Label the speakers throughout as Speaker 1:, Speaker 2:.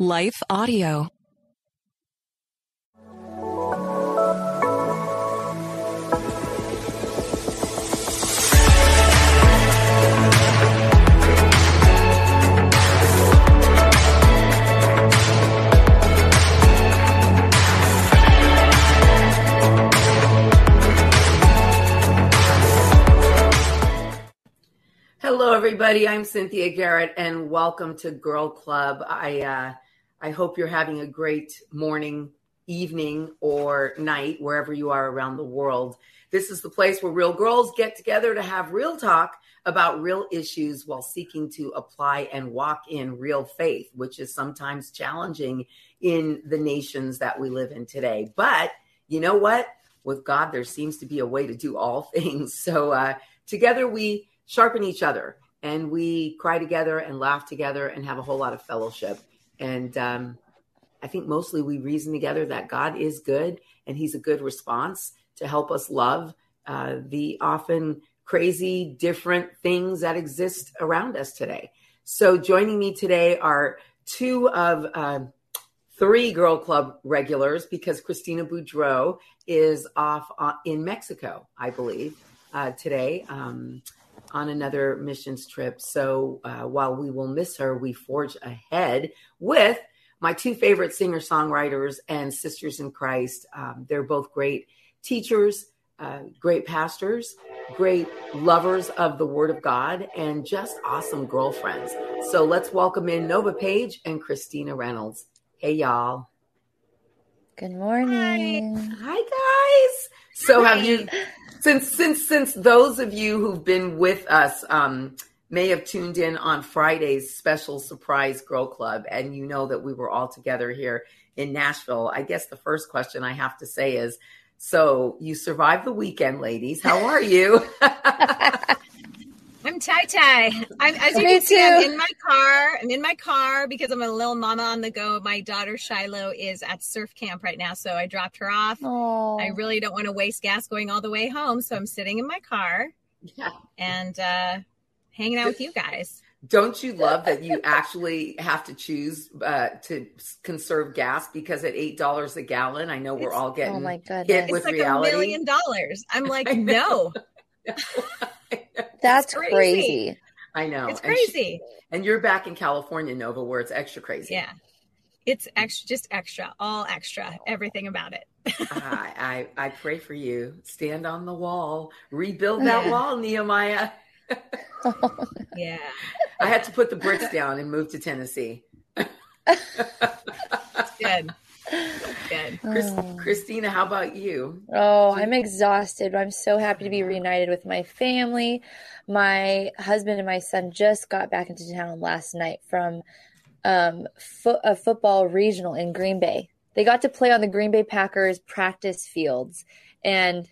Speaker 1: Life Audio.
Speaker 2: Hello, everybody. I'm Cynthia Garrett, and welcome to Girl Club. I uh, I hope you're having a great morning, evening, or night wherever you are around the world. This is the place where real girls get together to have real talk about real issues while seeking to apply and walk in real faith, which is sometimes challenging in the nations that we live in today. But you know what? With God, there seems to be a way to do all things. So uh, together we sharpen each other and we cry together and laugh together and have a whole lot of fellowship. And um, I think mostly we reason together that God is good and He's a good response to help us love uh, the often crazy, different things that exist around us today. So joining me today are two of uh, three Girl Club regulars because Christina Boudreau is off uh, in Mexico, I believe, uh, today. Um, on another missions trip. So uh, while we will miss her, we forge ahead with my two favorite singer songwriters and sisters in Christ. Um, they're both great teachers, uh, great pastors, great lovers of the Word of God, and just awesome girlfriends. So let's welcome in Nova Page and Christina Reynolds. Hey, y'all.
Speaker 3: Good morning.
Speaker 2: Hi, guys. So have you since since since those of you who've been with us um, may have tuned in on Friday's special surprise girl club, and you know that we were all together here in Nashville. I guess the first question I have to say is, so you survived the weekend, ladies. How are you?
Speaker 4: I'm tie tie. I'm as you
Speaker 3: Me
Speaker 4: can see, I'm in my car. I'm in my car because I'm a little mama on the go. My daughter Shiloh is at surf camp right now, so I dropped her off.
Speaker 3: Oh,
Speaker 4: I really don't want to waste gas going all the way home, so I'm sitting in my car
Speaker 2: yeah.
Speaker 4: and uh, hanging out with you guys.
Speaker 2: Don't you love that you actually have to choose uh, to conserve gas because at eight dollars a gallon, I know we're
Speaker 4: It's-
Speaker 2: all getting
Speaker 3: oh my
Speaker 2: hit
Speaker 3: goodness.
Speaker 2: with
Speaker 4: it's like
Speaker 2: reality.
Speaker 4: a million dollars. I'm like, no,
Speaker 3: That's
Speaker 4: crazy.
Speaker 3: crazy.
Speaker 2: I know.
Speaker 4: it's
Speaker 2: And she-
Speaker 4: crazy.
Speaker 2: And you're back in California, Nova, where it's extra crazy.
Speaker 4: Yeah, it's extra, just extra, all extra, everything about it.
Speaker 2: I, I I pray for you. Stand on the wall. Rebuild that
Speaker 4: Yeah.
Speaker 2: wall, Nehemiah.
Speaker 4: Yeah,
Speaker 2: I had to put the bricks down and move to Tennessee.
Speaker 4: good,
Speaker 3: Oh.
Speaker 2: Christina, how about you?
Speaker 3: Oh, I'm exhausted, but I'm so happy to be reunited with my family. My husband and my son just got back into town last night from um, fo- a football regional in Green Bay. They got to play on the Green Bay Packers practice fields, and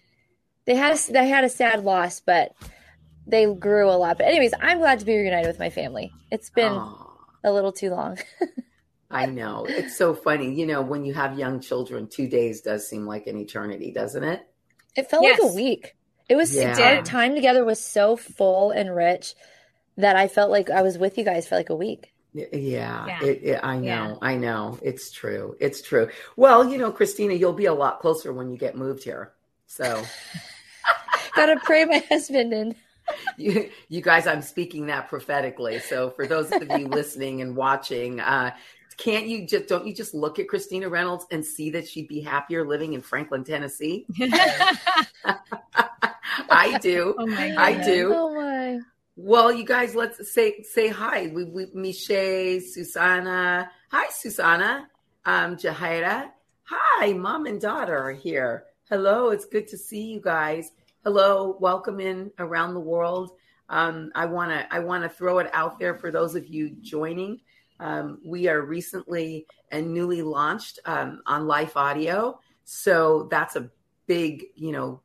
Speaker 3: they had a, they had a sad loss, but they grew a lot. But anyways, I'm glad to be reunited with my family. It's been a little too long.
Speaker 2: I know. It's so funny. You know, when you have young children, two days does seem like an eternity, doesn't it?
Speaker 3: It felt like a week. It was
Speaker 2: Yeah. It
Speaker 3: our time together was so full and rich that I felt like I was with you guys for like a week.
Speaker 2: Yeah,
Speaker 4: Yeah.
Speaker 2: It, it, I know,
Speaker 4: Yeah.
Speaker 2: I know. It's true. It's true. Well, you know, Christina, you'll be a lot closer when you get moved here. So,
Speaker 3: Gotta pray my husband in.
Speaker 2: you, you guys, I'm speaking that prophetically. So, for those of you listening and watching, uh, can't you just don't you just look at Christina Reynolds and see that she'd be happier living in Franklin, Tennessee? I do.
Speaker 4: oh my
Speaker 2: I do.
Speaker 3: Oh my.
Speaker 2: Well, you guys, let's say say hi. We, we Miche, Susanna. Hi, Susanna. Um, Jahaira. Hi, mom and daughter are here. Hello, it's good to see you guys. Hello, welcome in around the world. Um, I want to I want to throw it out there for those of you joining. Um, we are recently and newly launched um, on Life Audio, so that's a big, you know,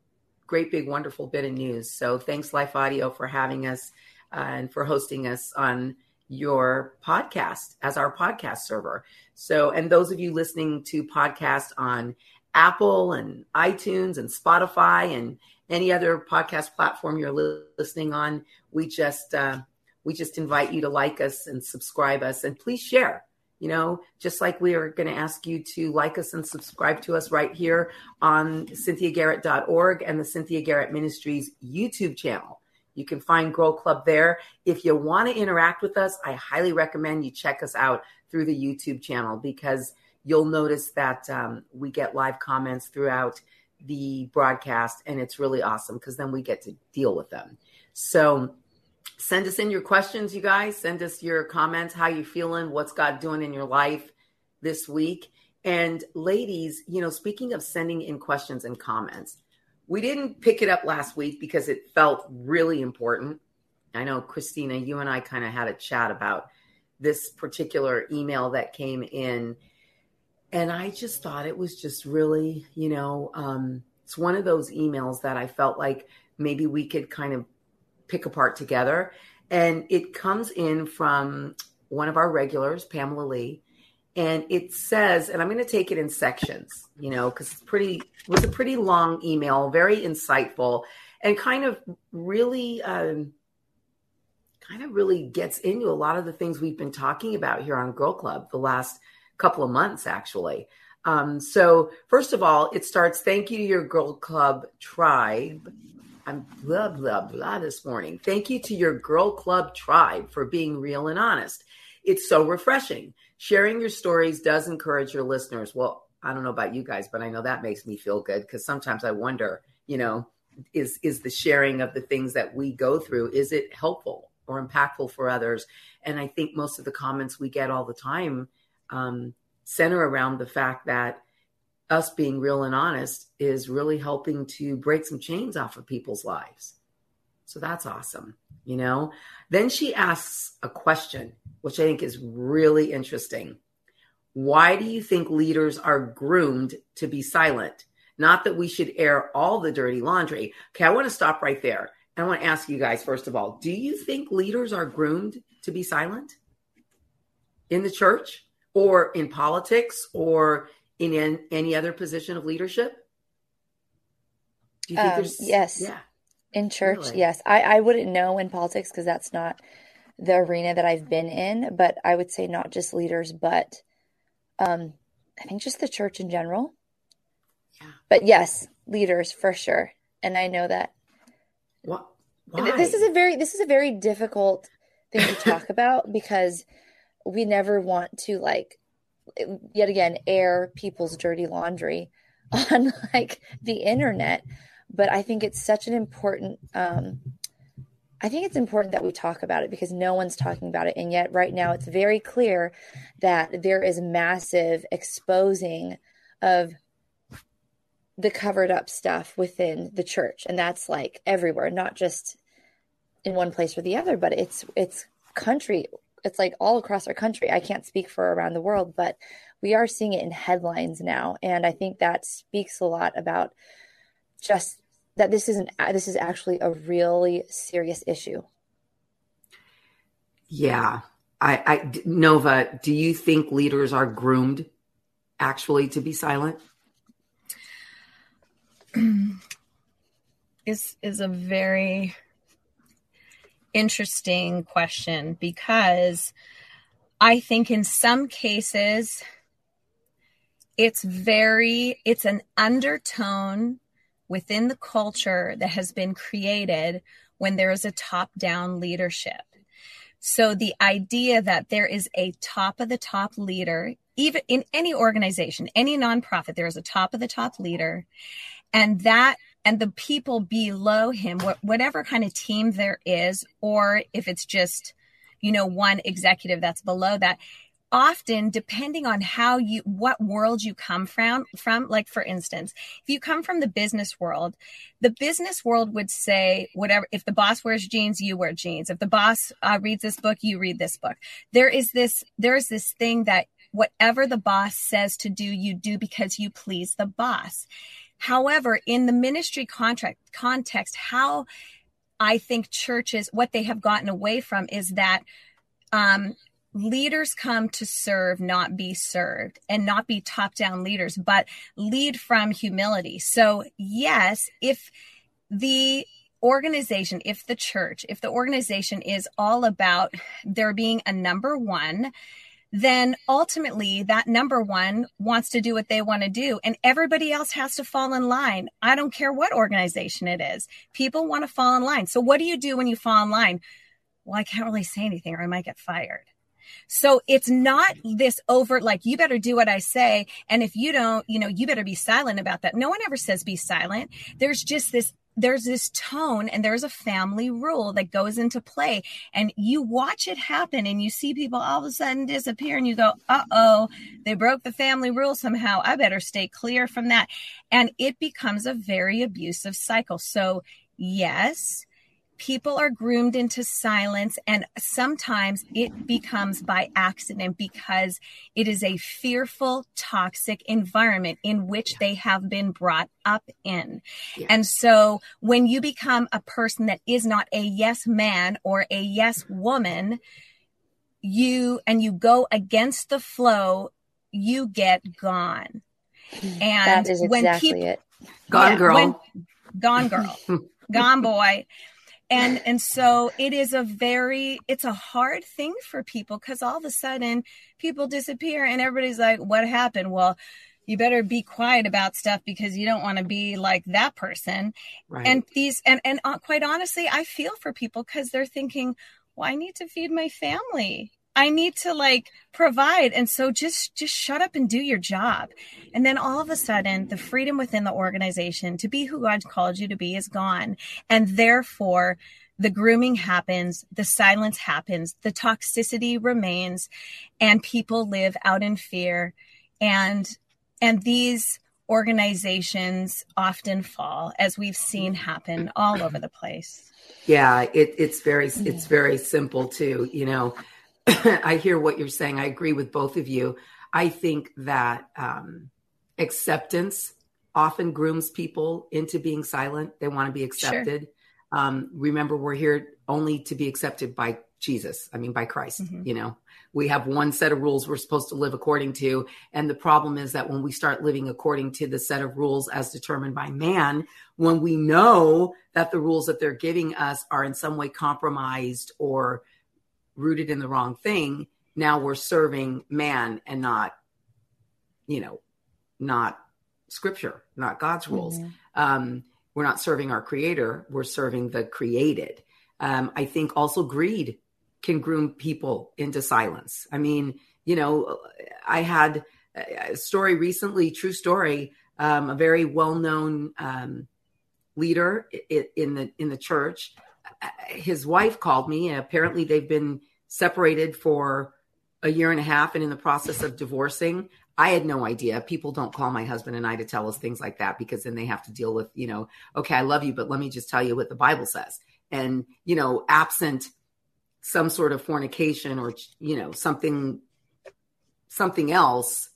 Speaker 2: great big wonderful bit of news. So thanks Life Audio for having us uh, and for hosting us on your podcast as our podcast server. So, and those of you listening to podcasts on Apple and iTunes and Spotify and any other podcast platform you're li- listening on, we just uh, we just invite you to like us and subscribe us and please share. You know, just like we are going to ask you to like us and subscribe to us right here on cynthiagarrett.org and the Cynthia Garrett Ministries YouTube channel. You can find Girl Club there. If you want to interact with us, I highly recommend you check us out through the YouTube channel because you'll notice that um, we get live comments throughout the broadcast, and it's really awesome because then we get to deal with them. So send us in your questions, you guys. Send us your comments, how you feeling, what's God doing in your life this week. And ladies, you know, speaking of sending in questions and comments, we didn't pick it up last week because it felt really important. I know, Christina, you and I kind of had a chat about this particular email that came in. And I just thought it was just really, you know, um, it's one of those emails that I felt like maybe we could kind of pick apart together. And it comes in from one of our regulars, Pamela Lee. And it says, and I'm going to take it in sections, you know, because it's pretty, it was a pretty long email, very insightful, and kind of really, um, kind of really gets into a lot of the things we've been talking about here on Girl Club the last couple of months, actually. Um, so, first of all, it starts thank you to your Girl Club tribe I'm blah, blah, blah this morning. Thank you to your Girl Club tribe for being real and honest. It's so refreshing. Sharing your stories does encourage your listeners. Well, I don't know about you guys, but I know that makes me feel good because sometimes I wonder, you know, is is the sharing of the things that we go through is it helpful or impactful for others? And I think most of the comments we get all the time um, center around the fact that us being real and honest is really helping to break some chains off of people's lives. So that's awesome, you know? Then she asks a question, which I think is really interesting. Why do you think leaders are groomed to be silent? Not that we should air all the dirty laundry. Okay, I want to stop right there. I want to ask you guys, first of all, do you think leaders are groomed to be silent in the church or in politics or in any other position of leadership?
Speaker 3: Do you think um, there's yes, yeah, in church, really? yes. I I wouldn't know in politics because that's not the arena that I've been in, but I would say not just leaders, but um, I think just the church in general. Yeah. But yes, leaders for sure, and I know that.
Speaker 2: What?
Speaker 3: Why? This is a very this is a very difficult thing to talk about because we never want to like yet again air people's dirty laundry on like the internet. But i think it's such an important um i think it's important that we talk about it because no one's talking about it. And yet right now it's very clear that there is massive exposing of the covered up stuff within the church. And that's like everywhere not just in one place or the other but it's it's country it's like all across our country. I can't speak for around the world, but we are seeing it in headlines now, and I think that speaks a lot about just that this isn't uh, this is actually a really serious issue.
Speaker 2: Yeah, I, I Nova, do you think leaders are groomed actually to be silent?
Speaker 4: is is a very interesting question because I think in some cases it's very it's an undertone within the culture that has been created when there is a top down leadership. So the idea that there is a top of the top leader, even in any organization, any nonprofit, there is a top of the top leader, and that and the people below him, whatever kind of team there is, or if it's just, you know, one executive that's below that, often depending on how you what world you come from from like for instance if you come from the business world the business world would say whatever if the boss wears jeans you wear jeans. If the boss uh, reads this book you read this book. There is this there is this thing that whatever the boss says to do you do because you please the boss However, in the ministry contract context, how I think churches, what they have gotten away from is that um, leaders come to serve, not be served, and not be top down leaders, but lead from humility. So, yes, if the organization, if the church, if the organization is all about there being a number one, then ultimately that number one wants to do what they want to do and everybody else has to fall in line. I don't care what organization it is. People want to fall in line. So what do you do when you fall in line? Well, I can't really say anything or I might get fired. So it's not this overt, like, you better do what I say. And if you don't, you know, you better be silent about that. No one ever says be silent. There's just this there's this tone and there's a family rule that goes into play. And you watch it happen and you see people all of a sudden disappear and you go uh-oh they broke the family rule somehow. I better stay clear from that. And it becomes a very abusive cycle. So yes people are groomed into silence and sometimes it becomes by accident because it is a fearful toxic environment in which they have been brought up in. Yeah. and so when you become a person that is not a yes man or a yes woman you and you go against the flow you get gone. Hmm.
Speaker 3: And that is exactly when people, it.
Speaker 2: Gone yeah, girl. when,
Speaker 4: gone girl. Gone boy and and so it is a very it's a hard thing for people because all of a sudden people disappear and everybody's like what happened? Well you better be quiet about stuff because you don't want to be like that person. Right. and these and and uh, quite honestly i feel for people because they're thinking well i need to feed my family I need to like provide. And so just just shut up and do your job. And then all of a sudden the freedom within the organization to be who God called you to be is gone. And therefore the grooming happens, the silence happens, the toxicity remains, and people live out in fear. And and these organizations often fall as we've seen happen all over the place.
Speaker 2: Yeah, it, it's very it's very simple too. You know, I hear what you're saying. I agree with both of you. I think that um, acceptance often grooms people into being silent. They want to be accepted. Sure. Um, remember, we're here only to be accepted by Jesus. I mean, by Christ. Mm-hmm. You know, we have one set of rules we're supposed to live according to. And the problem is that when we start living according to the set of rules as determined by man, when we know that the rules that they're giving us are in some way compromised or rooted in the wrong thing, now we're serving man and not, you know, not scripture, not God's rules. Mm-hmm. Um, we're not serving our creator, we're serving the created. Um, I think also greed can groom people into silence. I mean, you know, I had a story recently, true story, um, a very well known um, leader in the in the church his wife called me. And apparently, they've been separated for a year and a half and in the process of divorcing. I had no idea. People don't call my husband and I to tell us things like that because then they have to deal with, you know, okay, I love you, but let me just tell you what the Bible says. And, you know, absent some sort of fornication or, you know, something, something else,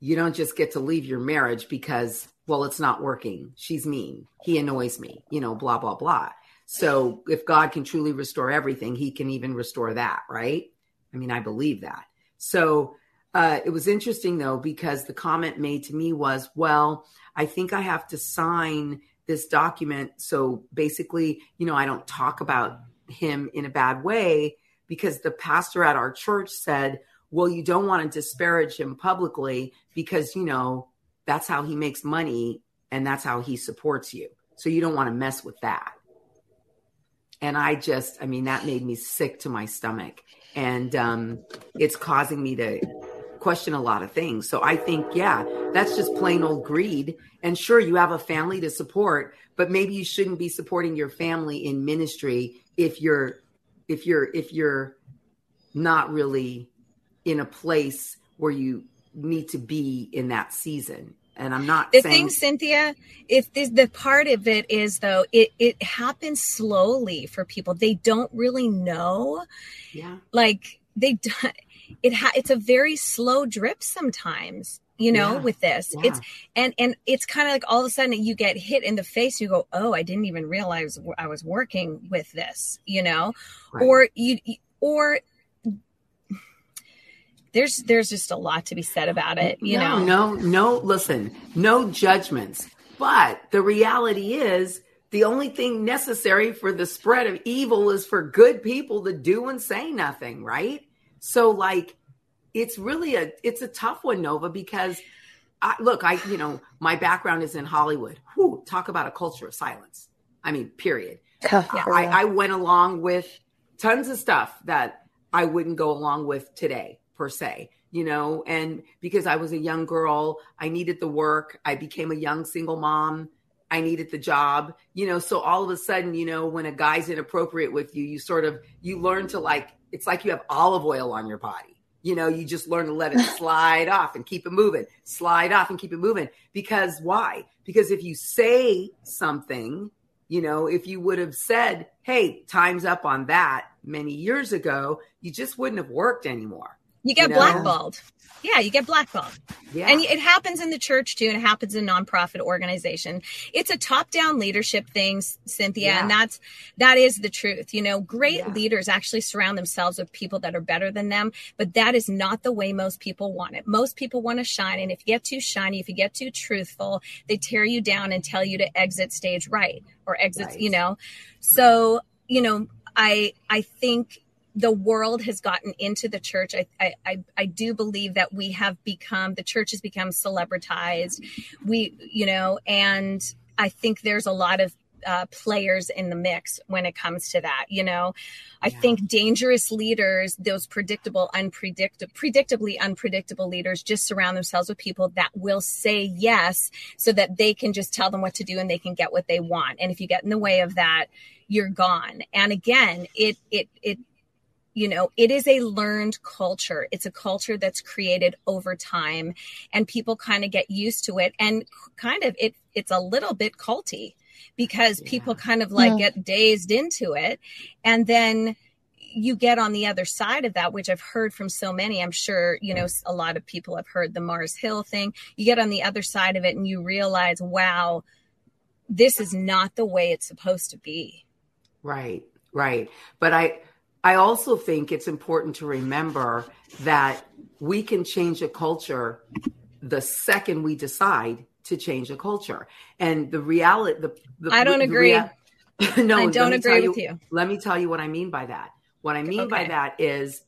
Speaker 2: you don't just get to leave your marriage because, well, it's not working. She's mean. He annoys me, you know, blah, blah, blah. So if God can truly restore everything, he can even restore that, right? I mean, I believe that. So uh, it was interesting though, because the comment made to me was, well, I think I have to sign this document. So basically, you know, I don't talk about him in a bad way because the pastor at our church said, well, you don't want to disparage him publicly because, you know, that's how he makes money and that's how he supports you. So you don't want to mess with that and I just, I mean, that made me sick to my stomach. And um, it's causing me to question a lot of things. So I think, yeah, that's just plain old greed. And sure, you have a family to support, but maybe you shouldn't be supporting your family in ministry if you're, if you're, if you're not really in a place where you need to be in that season. And I'm not
Speaker 4: the
Speaker 2: saying-
Speaker 4: thing, Cynthia. If this, the part of it is though, it it happens slowly for people. They don't really know.
Speaker 2: Yeah.
Speaker 4: Like they do, it ha, it's a very slow drip sometimes you know yeah, with this yeah. it's and and it's kind of like all of a sudden you get hit in the face you go oh i didn't even realize i was working with this you know right. or you or there's there's just a lot to be said about it you
Speaker 2: no,
Speaker 4: know
Speaker 2: no no listen no judgments but the reality is the only thing necessary for the spread of evil is for good people to do and say nothing right so like it's really a it's a tough one, Nova, because I, look, I you know my background is in Hollywood. Whew, talk about a culture of silence. I mean, period.
Speaker 3: Yeah,
Speaker 2: I, I went along with tons of stuff that I wouldn't go along with today, per se you know, and because I was a young girl, I needed the work. I became a young single mom. I needed the job, you know, so all of a sudden, you know, when a guy's inappropriate with you, you sort of you learn to like it's like you have olive oil on your body. You know, you just learn to let it slide off and keep it moving, slide off and keep it moving. Because why? Because if you say something, you know, if you would have said, hey, time's up on that many years ago, you just wouldn't have worked anymore.
Speaker 4: You get
Speaker 2: You know?
Speaker 4: blackballed. Yeah, you get blackballed.
Speaker 2: Yeah.
Speaker 4: And it happens in the church too, and it happens in nonprofit organization. It's a top-down leadership thing, Cynthia, and that's that is the truth. You know, great
Speaker 2: Yeah.
Speaker 4: leaders actually surround themselves with people that are better than them, but that is not the way most people want it. Most people want to shine, and if you get too shiny, if you get too truthful, they tear you down and tell you to exit stage right or exit,
Speaker 2: Right.
Speaker 4: you know. So, you know, I I think the world has gotten into the church. I, I, I, do believe that we have become, the church has become celebritized. We, you know, and I think there's a lot of uh, players in the mix when it comes to that. You know, I
Speaker 2: Yeah.
Speaker 4: think dangerous leaders, those predictable, unpredictable, predictably unpredictable leaders, just surround themselves with people that will say yes, so that they can just tell them what to do and they can get what they want. And if you get in the way of that, you're gone. And again, it it it you know it is a learned culture. It's a culture that's created over time and people kind of get used to it and kind of it it's a little bit culty because people kind of like
Speaker 3: Yeah.
Speaker 4: get dazed into it and then you get on the other side of that which i've heard from so many. I'm sure you know a lot of people have heard the mars hill thing. You get on the other side of it and you realize wow this is not the way it's supposed to be.
Speaker 2: Right, right. But I I also think it's important to remember that we can change a culture the second we decide to change a culture. And the reality the, the
Speaker 4: I don't
Speaker 2: the
Speaker 4: agree.
Speaker 2: rea- no,
Speaker 4: i don't agree
Speaker 2: tell
Speaker 4: with you
Speaker 2: Let me tell you what I mean by that. What I mean by that is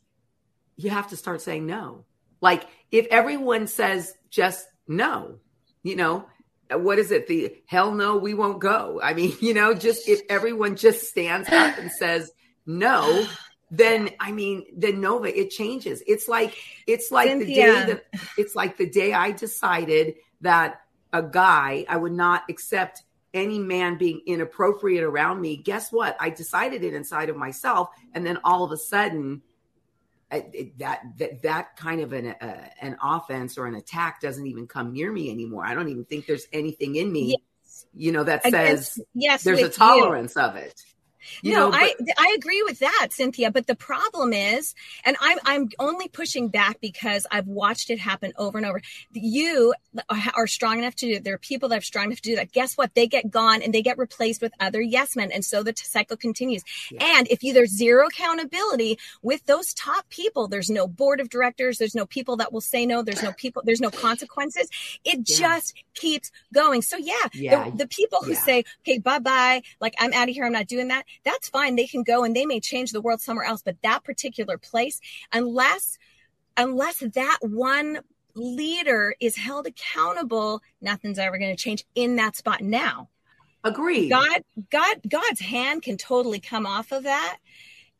Speaker 2: you have to start saying no. Like if everyone says just no, you know, what is it? The hell no, we won't go. I mean, you know, just if everyone just stands up and says no, then I mean, then Nova, it changes. It's like it's like the day that it's like the day I decided that a guy I would not accept any man being inappropriate around me. Guess what? I decided it inside of myself, and then all of a sudden, I- that that that kind of an uh, an offense or an attack doesn't even come near me anymore. I don't even think there's anything in me, you know, that says
Speaker 4: Against- yes
Speaker 2: there's a
Speaker 4: with you.
Speaker 2: tolerance of it. You
Speaker 4: no,
Speaker 2: know,
Speaker 4: I
Speaker 2: but-
Speaker 4: I agree with that, Cynthia. But the problem is, and I'm I'm only pushing back because I've watched it happen over and over. You are strong enough to do it. There are people that are strong enough to do that. Guess what? They get gone and they get replaced with other yes men, and so the cycle continues.
Speaker 2: Yeah.
Speaker 4: And if you there's zero accountability with those top people, there's no board of directors, there's no people that will say no, there's no people, there's no consequences. It
Speaker 2: Yeah.
Speaker 4: just keeps going. So yeah,
Speaker 2: Yeah.
Speaker 4: the, the people who say, "Okay, bye bye," like I'm out of here, I'm not doing that. That's fine. They can go and they may change the world somewhere else, but that particular place, unless unless that one leader is held accountable, nothing's ever going to change in that spot. Now,
Speaker 2: Agreed.
Speaker 4: God, God, God's hand can totally come off of that.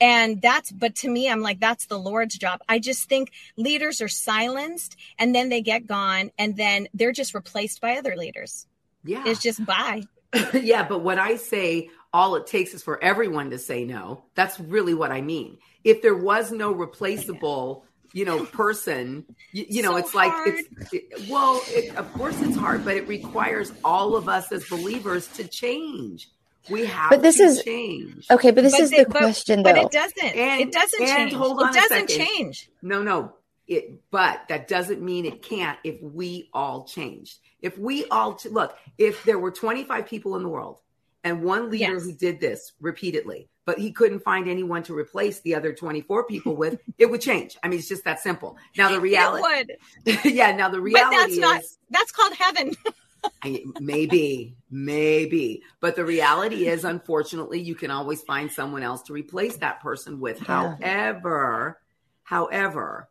Speaker 4: And that's, but to me, I'm like, that's the Lord's job. I just think leaders are silenced and then they get gone and then they're just replaced by other leaders.
Speaker 2: yeah.
Speaker 4: It's just bye.
Speaker 2: yeah, but when I say all it takes is for everyone to say no, that's really what I mean. If there was no replaceable, you know, person, you, you know,
Speaker 4: So
Speaker 2: it's like it's it, well, it, of course it's hard, but it requires all of us as believers to change. We have
Speaker 3: But this
Speaker 2: to
Speaker 3: is-
Speaker 2: change.
Speaker 3: Okay, but this
Speaker 4: But
Speaker 3: is
Speaker 4: they-
Speaker 3: the question,
Speaker 4: But
Speaker 3: though.
Speaker 4: But it doesn't.
Speaker 2: And-
Speaker 4: it doesn't
Speaker 2: and
Speaker 4: change.
Speaker 2: hold on
Speaker 4: it doesn't
Speaker 2: second.
Speaker 4: change.
Speaker 2: No, no. It, but that doesn't mean it can't if we all changed. If we all ch- look, if there were 25 people in the world and one leader
Speaker 4: Yes.
Speaker 2: who did this repeatedly, but he couldn't find anyone to replace the other 24 people with, it would change. I mean, it's just that simple. Now the reality,
Speaker 4: It would.
Speaker 2: yeah. Now the reality But
Speaker 4: that's
Speaker 2: is,
Speaker 4: not, that's called heaven.
Speaker 2: I- maybe, maybe, but the reality is, unfortunately, you can always find someone else to replace that person with.
Speaker 3: Yeah.
Speaker 2: However, however,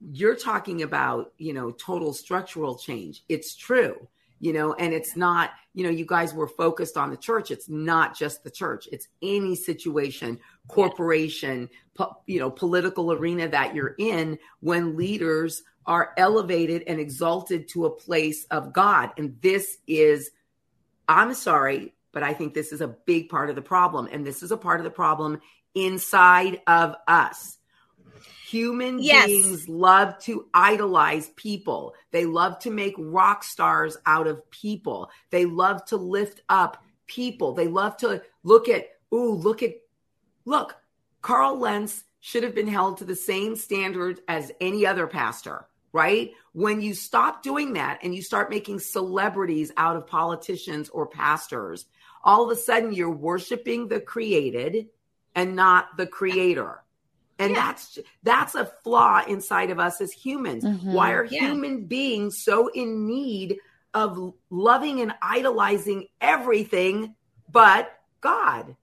Speaker 2: you're talking about, you know, total structural change. It's true, you know, and it's not, you know, you guys were focused on the church. It's not just the church. It's any situation, corporation, po- you know, political arena that you're in when leaders are elevated and exalted to a place of God. And this is, I'm sorry, but I think this is a big part of the problem. And this is a part of the problem inside of us. Human yes. beings love to idolize people. They love to make rock stars out of people. They love to lift up people. They love to look at, ooh, look at, look, Carl Lentz should have been held to the same standard as any other pastor right? When you stop doing that and you start making celebrities out of politicians or pastors, all of a sudden you're worshiping the created and not the creator. And yeah. that's that's a flaw inside of us as humans. Mm-hmm. Why are yeah. human beings so in need of loving and idolizing everything but God?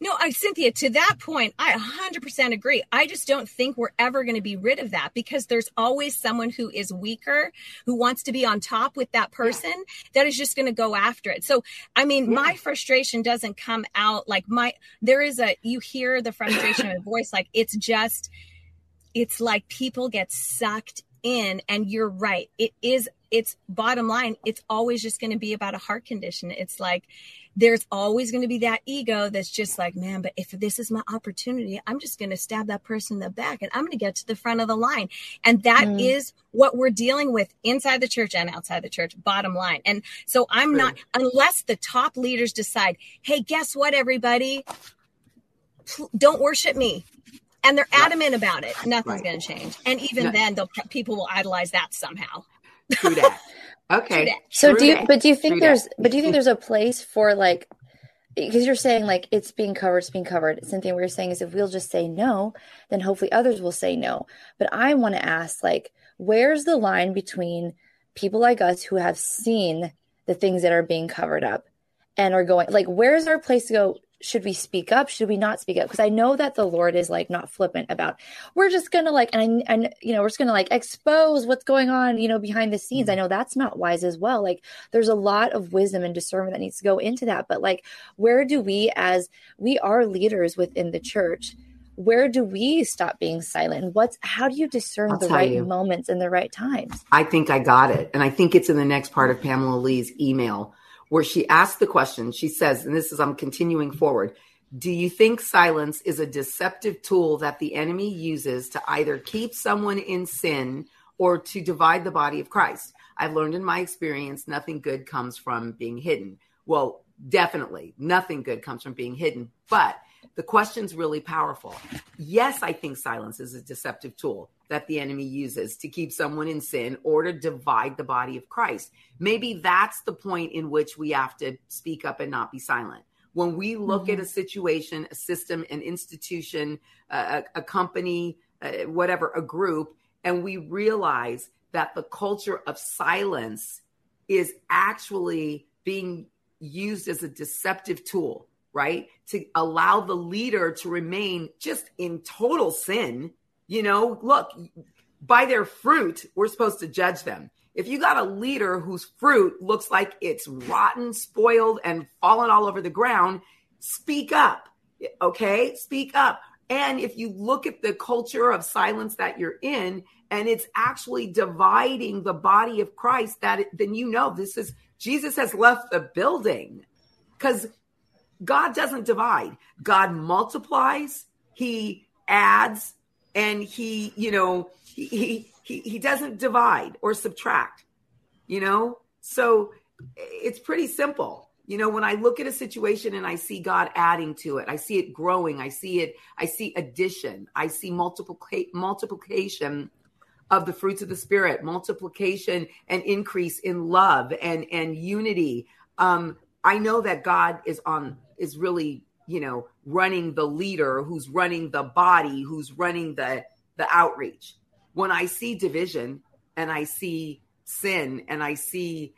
Speaker 4: No, I Cynthia, to that point, I 100% agree. I just don't think we're ever going to be rid of that because there's always someone who is weaker, who wants to be on top with that person yeah. that is just going to go after it. So, I mean, yeah. my frustration doesn't come out like my there is a you hear the frustration in the voice like it's just it's like people get sucked in and you're right. It is it's bottom line, it's always just going to be about a heart condition. It's like there's always going to be that ego that's just like, man, but if this is my opportunity, I'm just going to stab that person in the back and I'm going to get to the front of the line. And that mm. is what we're dealing with inside the church and outside the church, bottom line. And so I'm True. not, unless the top leaders decide, hey, guess what, everybody? Don't worship me. And they're adamant right. about it. Nothing's right. going to change. And even no. then, people will idolize that somehow.
Speaker 2: True that. Okay.
Speaker 3: So True do you, but do you think True there's, that. but do you think mm. there's a place for like, because you're saying like it's being covered, it's being covered. Something we you're saying is if we'll just say no, then hopefully others will say no. But I want to ask like, where's the line between people like us who have seen the things that are being covered up and are going like, where's our place to go? Should we speak up? Should we not speak up? Because i know that the lord is like not flippant about we're just gonna like and I, and you know we're just gonna like expose what's going on you know behind the scenes. I mm-hmm. know that's not wise as well. Like there's a lot of wisdom and discernment that needs to go into that. But like where do we as we are leaders within the church where do we stop being silent? And what's how do you discern I'll the right you. moments and the right times?
Speaker 2: I think i got it. And i think it's in the next part of pamela lee's email where she asked the question. She says, and this is, I'm continuing forward. Do you think silence is a deceptive tool that the enemy uses to either keep someone in sin or to divide the body of Christ? I've learned in my experience nothing good comes from being hidden. Well, definitely nothing good comes from being hidden, but the question's really powerful. Yes, I think silence is a deceptive tool that the enemy uses to keep someone in sin or to divide the body of Christ. Maybe that's the point in which we have to speak up and not be silent. When we look mm-hmm. at a situation, a system, an institution, a, a company, uh, whatever, a group, and we realize that the culture of silence is actually being used as a deceptive tool, right? To allow the leader to remain just in total sin you know, look, by their fruit, we're supposed to judge them. If you got a leader whose fruit looks like it's rotten, spoiled, and fallen all over the ground, speak up. Okay? Speak up. And if you look at the culture of silence that you're in, and it's actually dividing the body of Christ, that then you know this is Jesus has left the building because God doesn't divide. God multiplies, He adds, and he, you know, he he he doesn't divide or subtract, you know? So it's pretty simple. You know, when I look at a situation and I see God adding to it, I see it growing, I see it, I see addition, I see multiplication multiplication of the fruits of the spirit, multiplication and increase in love and and unity. Um, I know that God is on is really you know running the leader who's running the body who's running the the outreach when i see division and i see sin and i see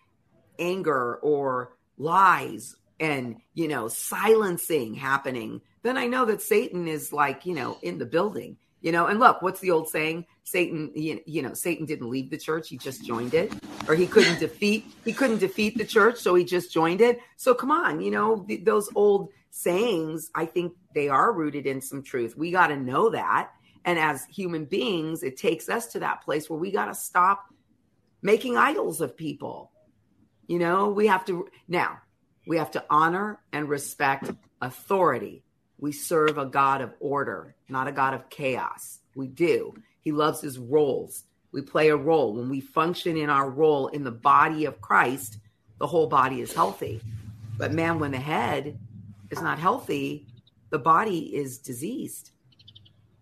Speaker 2: anger or lies and you know silencing happening then i know that satan is like you know in the building You know, and look, what's the old saying? Satan, you, know, Satan didn't leave the church; he just joined it, or he couldn't defeat he couldn't defeat the church, so he just joined it. So come on, you know, th- those old sayings, I think they are rooted in some truth. We got to know that, and as human beings, it takes us to that place where we got to stop making idols of people. You know, we have to now we have to honor and respect authority. We serve a God of order, not a God of chaos. We do. He loves his roles. We play a role. When we function in our role in the body of Christ, the whole body is healthy. But man, when the head is not healthy, the body is diseased.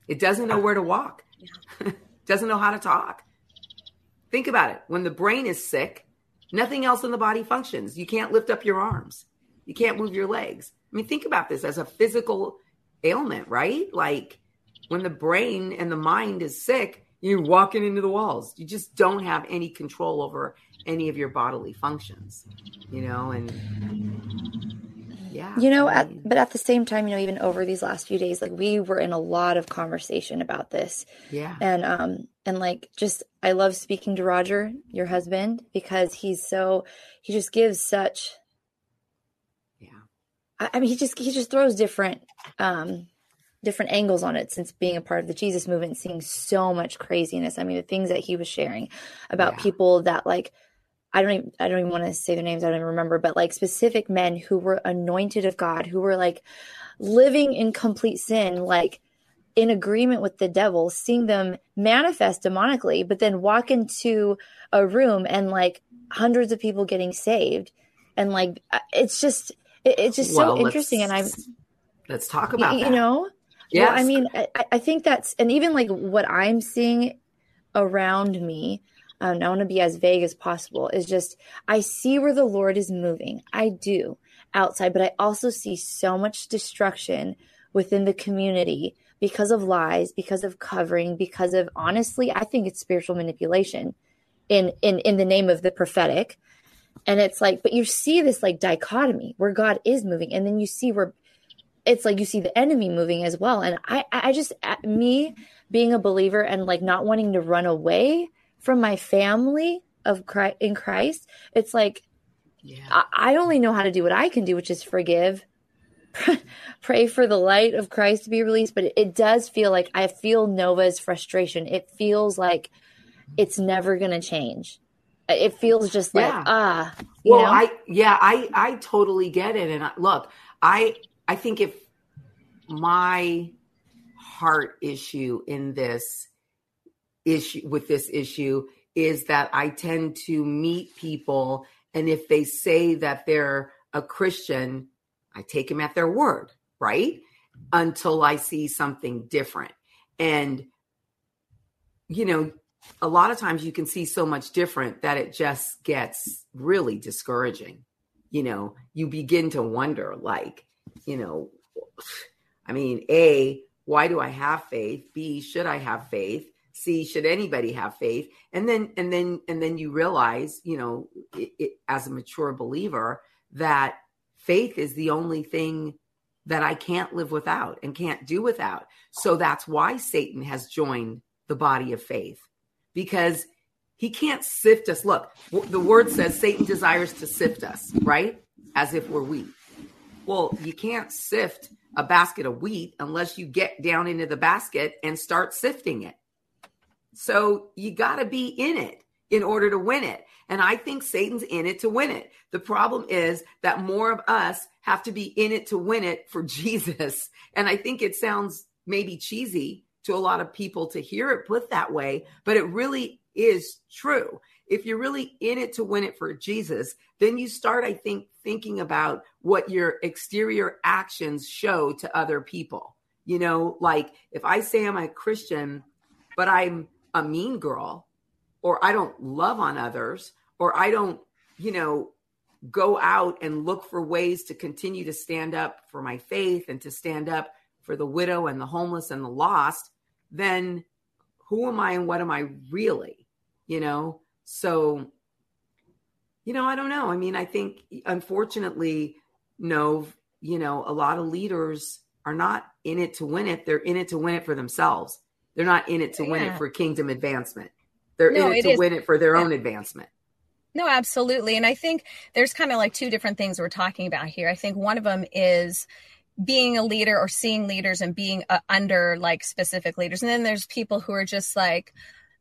Speaker 2: It doesn't know where to walk, doesn't know how to talk. Think about it. When the brain is sick, nothing else in the body functions. You can't lift up your arms, you can't move your legs. I mean, think about this as a physical ailment, right? Like when the brain and the mind is sick, you're walking into the walls. You just don't have any control over any of your bodily functions, you know, and yeah.
Speaker 3: You know, at, but at the same time, you know, even over these last few days, like we were in a lot of conversation about this.
Speaker 2: Yeah.
Speaker 3: And um and like just I love speaking to Roger, your husband, because he's so he just gives such
Speaker 2: Yeah.
Speaker 3: I, I mean he just he just throws different um different angles on it since being a part of the Jesus movement, seeing so much craziness. I mean, the things that he was sharing about
Speaker 2: Yeah.
Speaker 3: people that like I don't even I don't even want to say their names, I don't even remember, but like specific men who were anointed of God, who were like living in complete sin, like in agreement with the devil, seeing them manifest demonically, but then walk into a room and like hundreds of people getting saved. And like it's just it- it's just
Speaker 2: Well,
Speaker 3: so interesting and I'm
Speaker 2: let's- talk
Speaker 3: y-
Speaker 2: about
Speaker 3: you know
Speaker 2: Yeah,
Speaker 3: well, I mean, I, I think that's, and even like what I'm seeing around me, um, I want to be as vague as possible, is just I see where the Lord is moving. I do outside, but I also see so much destruction within the community because of lies, because of covering, because of honestly, I think it's spiritual manipulation in in in the name of the prophetic. And it's like, but you see this like dichotomy where God is moving, and then you see where it's like you see the enemy moving as well. And I, I just, me being a believer and like not wanting to run away from my family of Christ, in Christ, it's like
Speaker 2: yeah.
Speaker 3: I, I only know how to do what I can do, which is forgive, pray for the light of Christ to be released. But it, it does feel like I feel Nova's frustration. It feels like it's never going to change. It feels just like
Speaker 2: Yeah.
Speaker 3: ah, you
Speaker 2: well
Speaker 3: know?
Speaker 2: i yeah i i totally get it and I, look i i think if my heart issue in this issue with this issue is that i tend to meet people and if they say that they're a christian i take them at their word right until i see something different and you know a lot of times you can see so much different that it just gets really discouraging. You know, you begin to wonder, like, you know, I mean, A, why do I have faith? B, should I have faith? C, should anybody have faith? And then, and then, and then you realize, you know, it, it, as a mature believer, that faith is the only thing that I can't live without and can't do without. So that's why Satan has joined the body of faith because he can't sift us. Look, the word says Satan desires to sift us, right? As if we're wheat. Well, you can't sift a basket of wheat unless you get down into the basket and start sifting it. So you got to be in it in order to win it. And I think Satan's in it to win it. The problem is that more of us have to be in it to win it for Jesus. And I think it sounds maybe cheesy to a lot of people to hear it put that way, but it really is true. If you're really in it to win it for Jesus, then you start, I think, thinking about what your exterior actions show to other people. You know, like if I say I'm a Christian, but I'm a mean girl, or I don't love on others, or I don't, you know, go out and look for ways to continue to stand up for my faith and to stand up for the widow and the homeless and the lost, then who am I and what am I really? You know? So, you know, I don't know. I mean, I think unfortunately, no, you know, a lot of leaders are not in it to win it. They're in it to win it for themselves. They're not in it to
Speaker 4: Yeah.
Speaker 2: win it for kingdom advancement. They're
Speaker 4: No,
Speaker 2: in it,
Speaker 4: it
Speaker 2: to
Speaker 4: is-
Speaker 2: win it for their
Speaker 4: yeah.
Speaker 2: own advancement.
Speaker 4: No, absolutely. And I think there's kind of like two different things we're talking about here. I think one of them is being a leader or seeing leaders and being uh, under like specific leaders. And then there's people who are just like,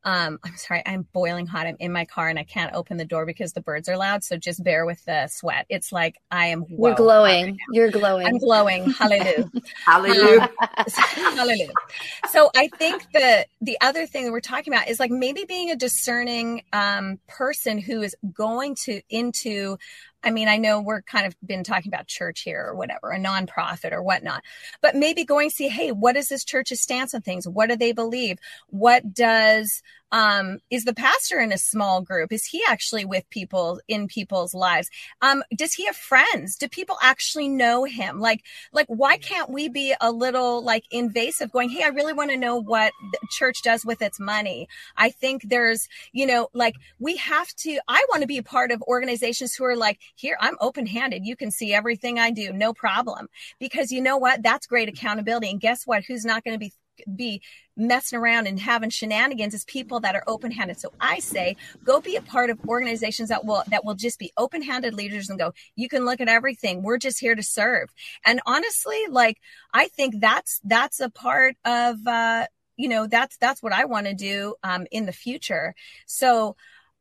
Speaker 4: um, I'm sorry, I'm boiling hot. I'm in my car and I can't open the door because the birds are loud. So just bear with the sweat. It's like I am whoa,
Speaker 3: You're glowing. You're glowing.
Speaker 4: I'm glowing. Hallelujah.
Speaker 2: Hallelujah.
Speaker 4: Hallelujah. So I think that the other thing that we're talking about is like maybe being a discerning um, person who is going to into. I mean, I know we're kind of been talking about church here or whatever, a nonprofit or whatnot, but maybe going see, hey, what is this church's stance on things? What do they believe? What does um, is the pastor in a small group? Is he actually with people in people's lives? Um, does he have friends? Do people actually know him? Like, like why can't we be a little like invasive going hey i really want to know what the church does with its money i think there's you know like we have to i want to be a part of organizations who are like here i'm open handed you can see everything i do no problem because you know what that's great accountability and guess what who's not going to be be messing around and having shenanigans is people that are open-handed. So i say go be a part of organizations that will that will just be open-handed leaders and go you can look at everything. We're just here to serve. And honestly like i think that's that's a part of uh you know that's that's what i want to do um in the future. So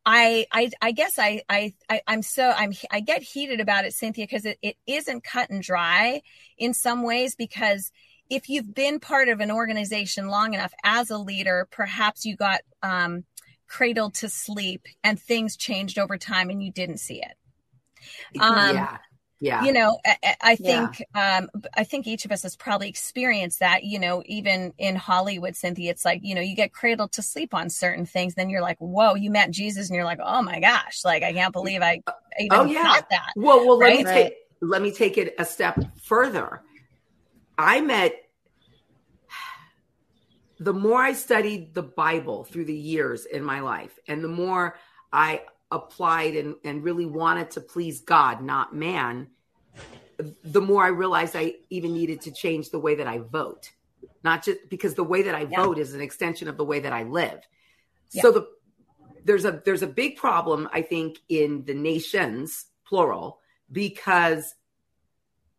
Speaker 4: I, I I guess I, I I I'm so I'm I get heated about it, Cynthia, because it, it isn't cut and dry in some ways because if you've been part of an organization long enough as a leader, perhaps you got um, cradled to sleep and things changed over time and you didn't see it. Um,
Speaker 2: yeah. Yeah.
Speaker 4: You know, I, I- I
Speaker 2: Yeah.
Speaker 4: think um, I think each of us has probably experienced that. You know, even in Hollywood, Cynthia, it's like you know you get cradled to sleep on certain things. Then you're like, whoa, you met Jesus, and you're like, oh my gosh, like I can't believe I even
Speaker 2: Oh, yeah.
Speaker 4: thought that.
Speaker 2: Well, well, let me
Speaker 3: Right.
Speaker 2: take let me take it a step further. I met the more I studied the Bible through the years in my life, and the more I applied and, and really wanted to please God, not man, the more I realized I even needed to change the way that I vote. Not just because the way that I
Speaker 4: Yeah.
Speaker 2: vote is an extension of the way that I live. So the there's a there's a big problem I think in the nations plural because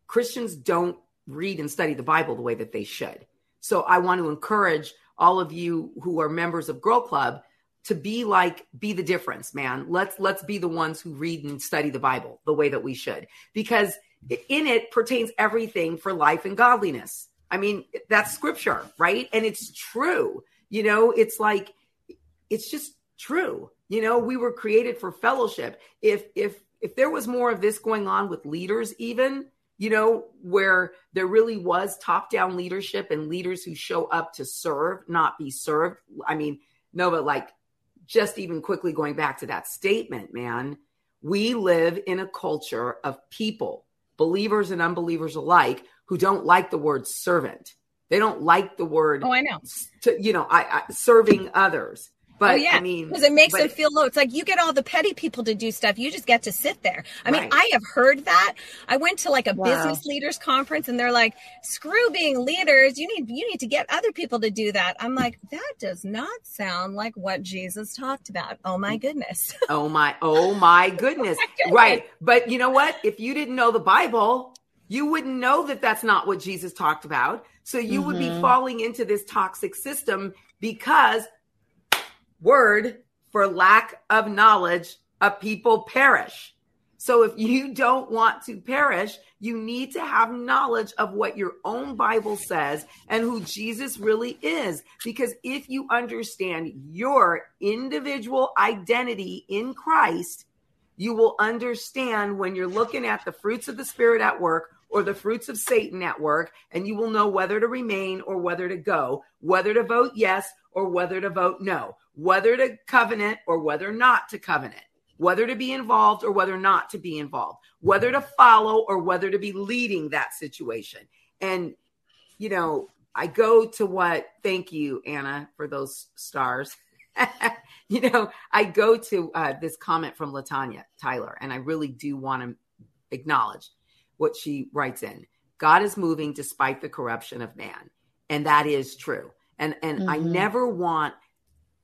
Speaker 2: Christians don't read and study the Bible the way that they should. So I want to encourage all of you who are members of Girl Club to be like be the difference, man. Let's let's be the ones who read and study the Bible the way that we should because in it pertains everything for life and godliness. I mean, that's scripture, right? And it's true. You know, it's like it's just true. You know, we were created for fellowship. If if if there was more of this going on with leaders even, you know, where there really was top-down leadership and leaders who show up to serve, not be served. I mean, no, but like just even quickly going back to that statement, man, we live in a culture of people, believers and unbelievers alike, who don't like the word servant. They don't like the word,
Speaker 4: Oh, I know.
Speaker 2: to, you know, I, I serving others. But
Speaker 4: oh yeah,
Speaker 2: I mean,
Speaker 4: because it makes
Speaker 2: but-
Speaker 4: them feel low. It's like you get all the petty people to do stuff. You just get to sit there. I mean, I have heard that. I went to like a
Speaker 3: Wow.
Speaker 4: business leaders conference, and they're like, "Screw being leaders. You need you need to get other people to do that." I'm like, that does not sound like what Jesus talked about. Oh my goodness.
Speaker 2: Oh my, oh my goodness.
Speaker 4: goodness.
Speaker 2: Right. But you know what? If you didn't know the Bible, you wouldn't know that that's not what Jesus talked about. So you would be
Speaker 3: Mhm.
Speaker 2: falling into this toxic system because word for lack of knowledge, a people perish. So if you don't want to perish, you need to have knowledge of what your own Bible says and who Jesus really is. Because if you understand your individual identity in Christ, you will understand when you're looking at the fruits of the Spirit at work or the fruits of Satan at work, and you will know whether to remain or whether to go, whether to vote yes or whether to vote no, whether to covenant or whether not to covenant whether to be involved or whether not to be involved, whether to follow or whether to be leading that situation. And, you know, I go to what, thank you, Anna, for those stars. you know, I go to uh, this comment from Latanya Tyler, and I really do want to acknowledge what she writes in God is moving despite the corruption of man. And that is true. And and mm-hmm. I never want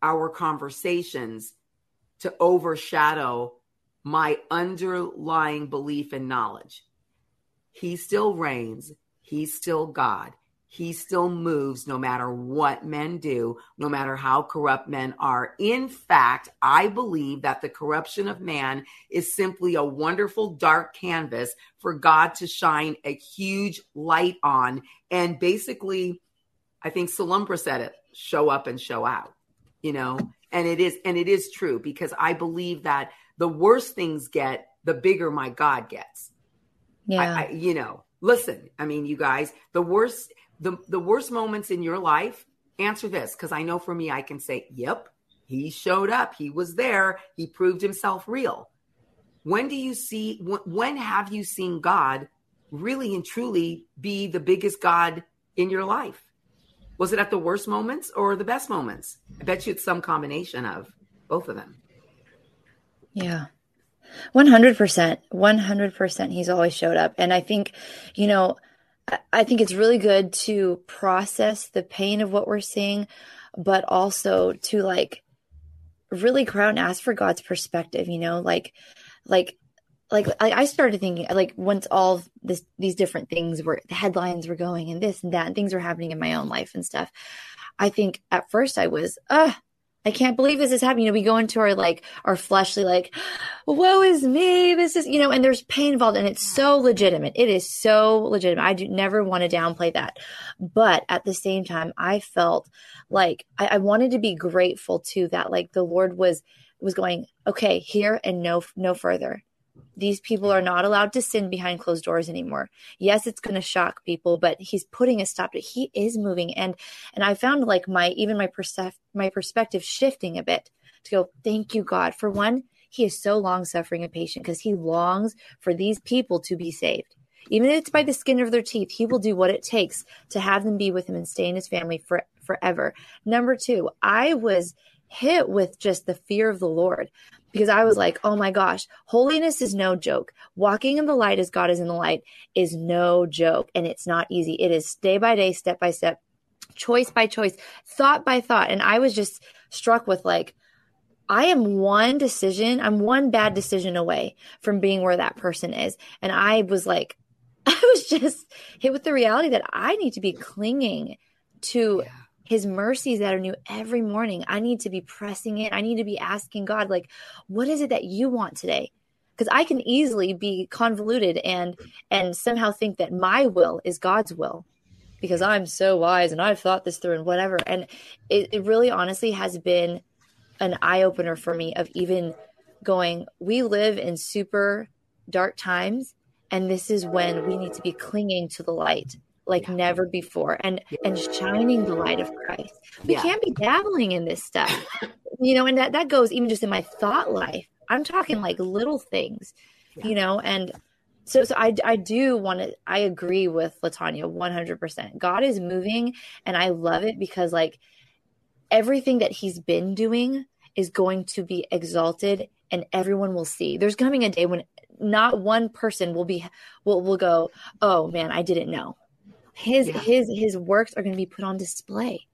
Speaker 2: our conversations to overshadow my underlying belief and knowledge. He still reigns. He's still God. He still moves no matter what men do, no matter how corrupt men are. In fact, I believe that the corruption of man is simply a wonderful dark canvas for God to shine a huge light on. And basically, I think Salumbra said it show up and show out, you know? And it is, and it is true because I believe that the worse things get, the bigger my God gets. Yeah. I, I, you know, listen, I mean, you guys, the worst, the, the worst moments in your life, answer this because I know for me, I can say, yep, he showed up. He was there. He proved himself real. When do you see, when have you seen God really and truly be the biggest God in your life? Was it at the worst moments or the best moments? I bet you it's some combination of both of them.
Speaker 3: Yeah. 100%. 100%. He's always showed up. And I think, you know, I think it's really good to process the pain of what we're seeing, but also to like really and ask for God's perspective, you know, like, like, like I started thinking like once all this these different things were the headlines were going and this and that and things were happening in my own life and stuff. I think at first I was, uh, I can't believe this is happening. You know, we go into our like our fleshly like, woe is me. This is you know, and there's pain involved, and it's so legitimate. It is so legitimate. I do never want to downplay that, but at the same time, I felt like I, I wanted to be grateful to that. Like the Lord was was going, okay, here and no no further. These people are not allowed to sin behind closed doors anymore. Yes, it's going to shock people, but he's putting a stop to it. He is moving. And, and I found like my, even my percep- my perspective shifting a bit to go, thank you, God. For one, he is so long suffering and patient because he longs for these people to be saved. Even if it's by the skin of their teeth, he will do what it takes to have them be with him and stay in his family for forever. Number two, I was hit with just the fear of the Lord because I was like, oh my gosh, holiness is no joke. Walking in the light as God is in the light is no joke. And it's not easy. It is day by day, step by step, choice by choice, thought by thought. And I was just struck with like, I am one decision, I'm one bad decision away from being where that person is. And I was like, I was just hit with the reality that I need to be clinging to yeah his mercies that are new every morning. I need to be pressing in. I need to be asking God, like, what is it that you want today? Because I can easily be convoluted and and somehow think that my will is God's will because I'm so wise and I've thought this through and whatever. And it, it really honestly has been an eye opener for me of even going, we live in super dark times, and this is when we need to be clinging to the light like yeah. never before and yeah. and shining the light of Christ. We yeah. can't be dabbling in this stuff. you know, and that that goes even just in my thought life. I'm talking like little things, you know, and so so I I do want to I agree with Latanya 100%. God is moving and I love it because like everything that he's been doing is going to be exalted and everyone will see. There's coming a day when not one person will be will will go, "Oh man, I didn't know." His yeah. his his works are going to be put on display.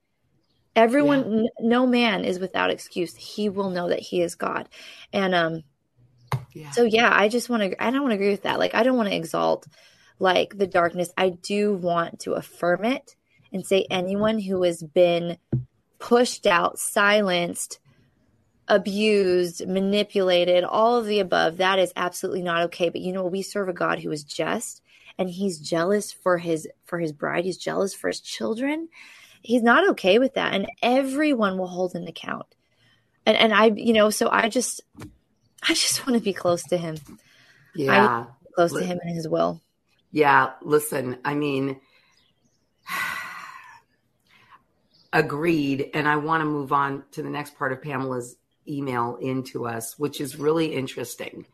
Speaker 3: Everyone yeah. no man is without excuse. He will know that he is god. And um yeah. so yeah i just want to i don't want to agree with that. Like i don't want to exalt like the darkness. I do want to affirm it and say anyone who has been pushed out silenced abused manipulated all of the above that is absolutely not okay. But you know we serve a god who is just and he's jealous for his for his bride. He's jealous for his children. He's not okay with that. And everyone will hold an account. And and i you know so i just i just want to be close to him.
Speaker 2: Yeah.
Speaker 3: close to him and his will.
Speaker 2: Yeah. Listen i mean agreed. And i want to move on to the next part of pamela's email into us which is really interesting.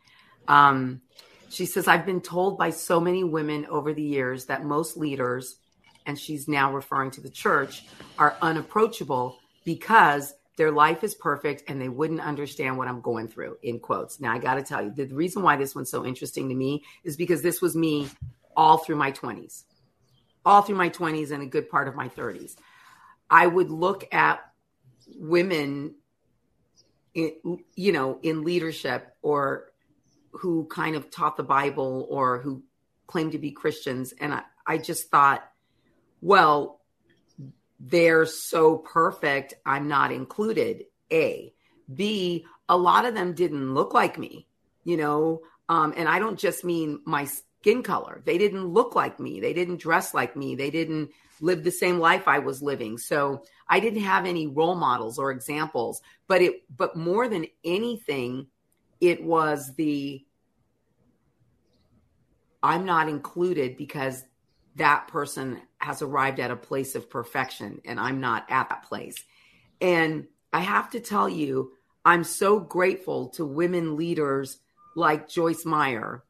Speaker 2: Um she says, I've been told by so many women over the years that most leaders, and she's now referring to the church, are unapproachable because their life is perfect and they wouldn't understand what I'm going through, in quotes. Now, I got to tell you, the reason why this one's so interesting to me is because this was me all through my 20s, all through my 20s and a good part of my 30s. I would look at women, in, you know, in leadership or who kind of taught the Bible or who claimed to be Christians. And I, I just thought, well, they're so perfect, I'm not included. A. B, a lot of them didn't look like me, you know, um, and I don't just mean my skin color. They didn't look like me. They didn't dress like me. They didn't live the same life I was living. So I didn't have any role models or examples. But it, but more than anything, it was the I'm not included because that person has arrived at a place of perfection and I'm not at that place. And I have to tell you, I'm so grateful to women leaders like Joyce Meyer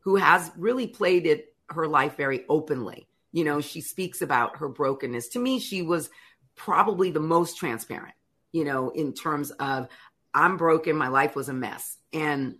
Speaker 2: who has really played it her life very openly. You know, she speaks about her brokenness. To me, she was probably the most transparent, you know, in terms of I'm broken, my life was a mess. And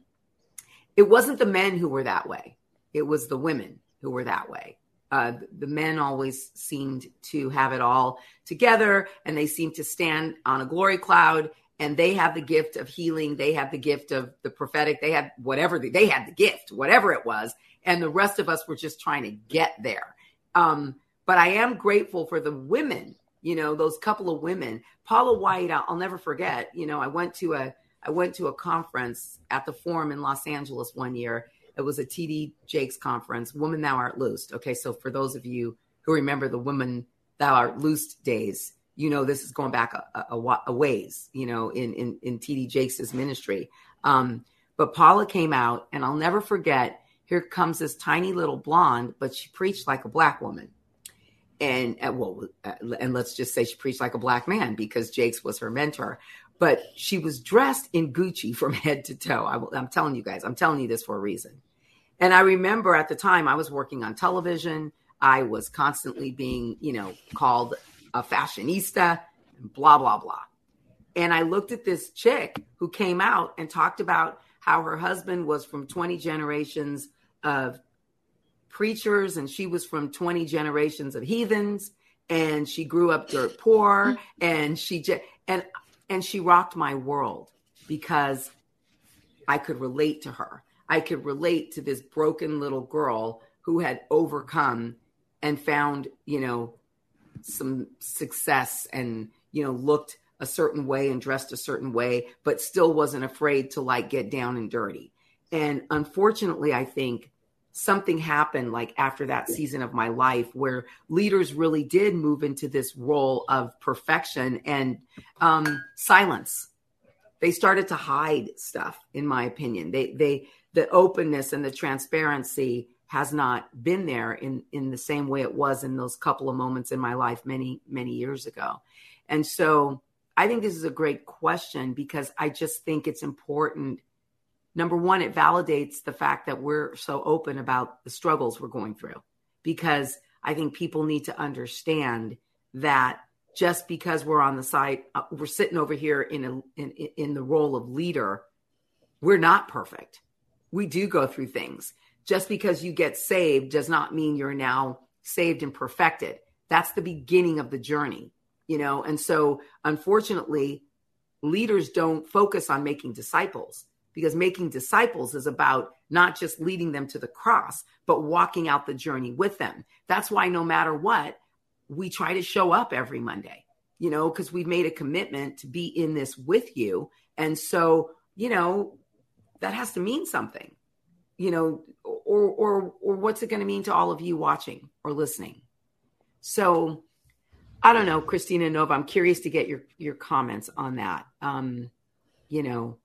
Speaker 2: it wasn't the men who were that way, it was the women who were that way. Uh, the men always seemed to have it all together and they seemed to stand on a glory cloud and they have the gift of healing. They have the gift of the prophetic. They had whatever they, they had the gift whatever it was. And the rest of us were just trying to get there. Um, but i am grateful for the women you know those couple of women. Paula white I'll, I'll never forget you know i went to a i went to a conference at the forum in los angeles one year it was a td jakes conference woman thou art loosed okay so for those of you who remember the woman thou art loosed days you know, this is going back a, a, a ways, you know, in, in, in TD Jakes' ministry. Um, but Paula came out, and I'll never forget. Here comes this tiny little blonde, but she preached like a black woman. And, and well, uh, and let's just say she preached like a black man because Jakes was her mentor. But she was dressed in Gucci from head to toe. I, I'm telling you guys, I'm telling you this for a reason. And I remember at the time I was working on television. I was constantly being, you know, called a fashionista, blah, blah, blah. And I looked at this chick who came out and talked about how her husband was from 20 generations of preachers and she was from 20 generations of heathens and she grew up dirt poor and she just and and she rocked my world because I could relate to her. I could relate to this broken little girl who had overcome and found, you know, some success and you know looked a certain way and dressed a certain way but still wasn't afraid to like get down and dirty. And unfortunately i think something happened like after that season of my life where leaders really did move into this role of perfection and um, silence. They started to hide stuff in my opinion. They they the openness and the transparency has not been there in in the same way it was in those couple of moments in my life many many years ago. And so i think this is a great question because i just think it's important. Number one it validates the fact that we're so open about the struggles we're going through because i think people need to understand that just because we're on the side uh, we're sitting over here in a in, in the role of leader we're not perfect we do go through things just because you get saved does not mean you're now saved and perfected. That's the beginning of the journey, you know? And so, unfortunately, leaders don't focus on making disciples because making disciples is about not just leading them to the cross, but walking out the journey with them. That's why no matter what, we try to show up every Monday, you know, because we've made a commitment to be in this with you. And so, you know, that has to mean something you know, or or or what's it going to mean to all of you watching or listening? So, I don't know, Christina Nova. I'm curious to get your your comments on that. Um, you know,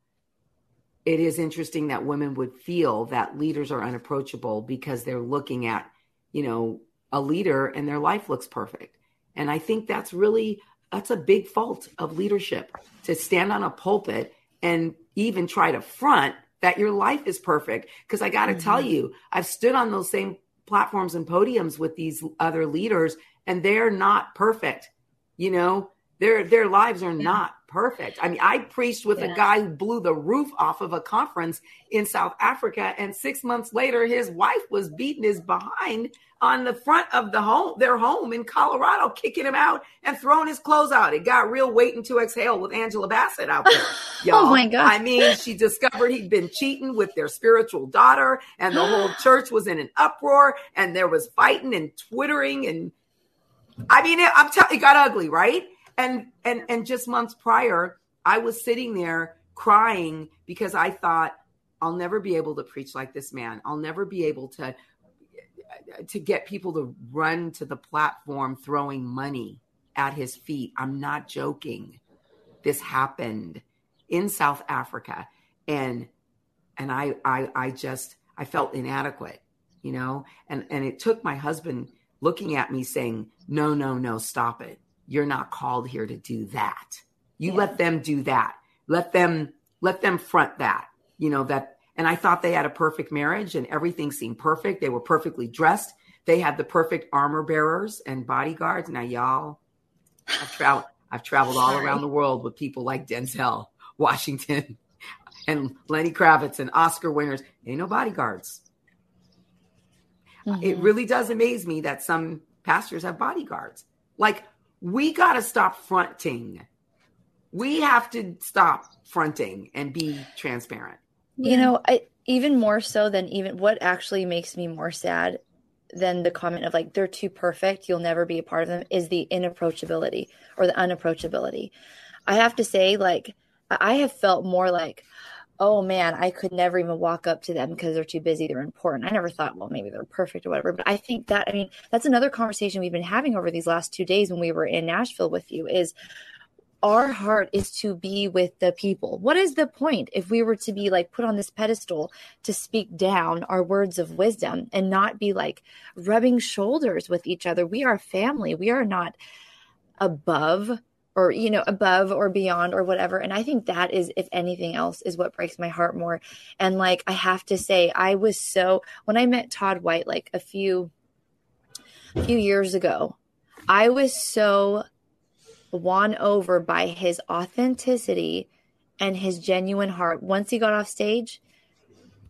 Speaker 2: it is interesting that women would feel that leaders are unapproachable because they're looking at, you know, a leader and their life looks perfect. And I think that's really that's a big fault of leadership to stand on a pulpit and even try to front that your life is perfect. Because I got to mm-hmm. tell you, I've stood on those same platforms and podiums with these other leaders, and they're not perfect. You know, their their lives are not perfect. I mean, I preached with yeah. a guy who blew the roof off of a conference in South Africa, and six months later, his wife was beating his behind on the front of the home, their home in Colorado, kicking him out and throwing his clothes out. It got real waiting to exhale with Angela Bassett out there. Oh Y'all.
Speaker 3: oh my God.
Speaker 2: I mean, she discovered he'd been cheating with their spiritual daughter, and the whole church was in an uproar, and there was fighting and twittering. And I mean, I'm telling it got ugly, right? And and and just months prior, I was sitting there crying because I thought, I'll never be able to preach like this man. I'll never be able to to get people to run to the platform throwing money at his feet. I'm not joking. This happened in South Africa and and I I I just I felt inadequate, you know? And and it took my husband looking at me saying, "No, no, no, stop it. You're not called here to do that. You yeah. let them do that. Let them let them front that. You know that and I thought they had a perfect marriage and everything seemed perfect. They were perfectly dressed. They had the perfect armor bearers and bodyguards. Now, y'all, I've traveled, I've traveled all around the world with people like Denzel Washington and Lenny Kravitz and Oscar winners. Ain't no bodyguards. Mm-hmm. It really does amaze me that some pastors have bodyguards. Like, we got to stop fronting. We have to stop fronting and be transparent.
Speaker 3: You know, I even more so than even what actually makes me more sad than the comment of like they're too perfect, you'll never be a part of them is the inapproachability or the unapproachability. I have to say like I have felt more like oh man, I could never even walk up to them because they're too busy, they're important. I never thought, well, maybe they're perfect or whatever. But I think that, I mean, that's another conversation we've been having over these last two days when we were in Nashville with you is our heart is to be with the people. What is the point if we were to be like put on this pedestal to speak down our words of wisdom and not be like rubbing shoulders with each other? We are family. We are not above or you know above or beyond or whatever and i think that is if anything else is what breaks my heart more and like i have to say i was so when i met todd white like a few few years ago i was so won over by his authenticity and his genuine heart. Once he got off stage,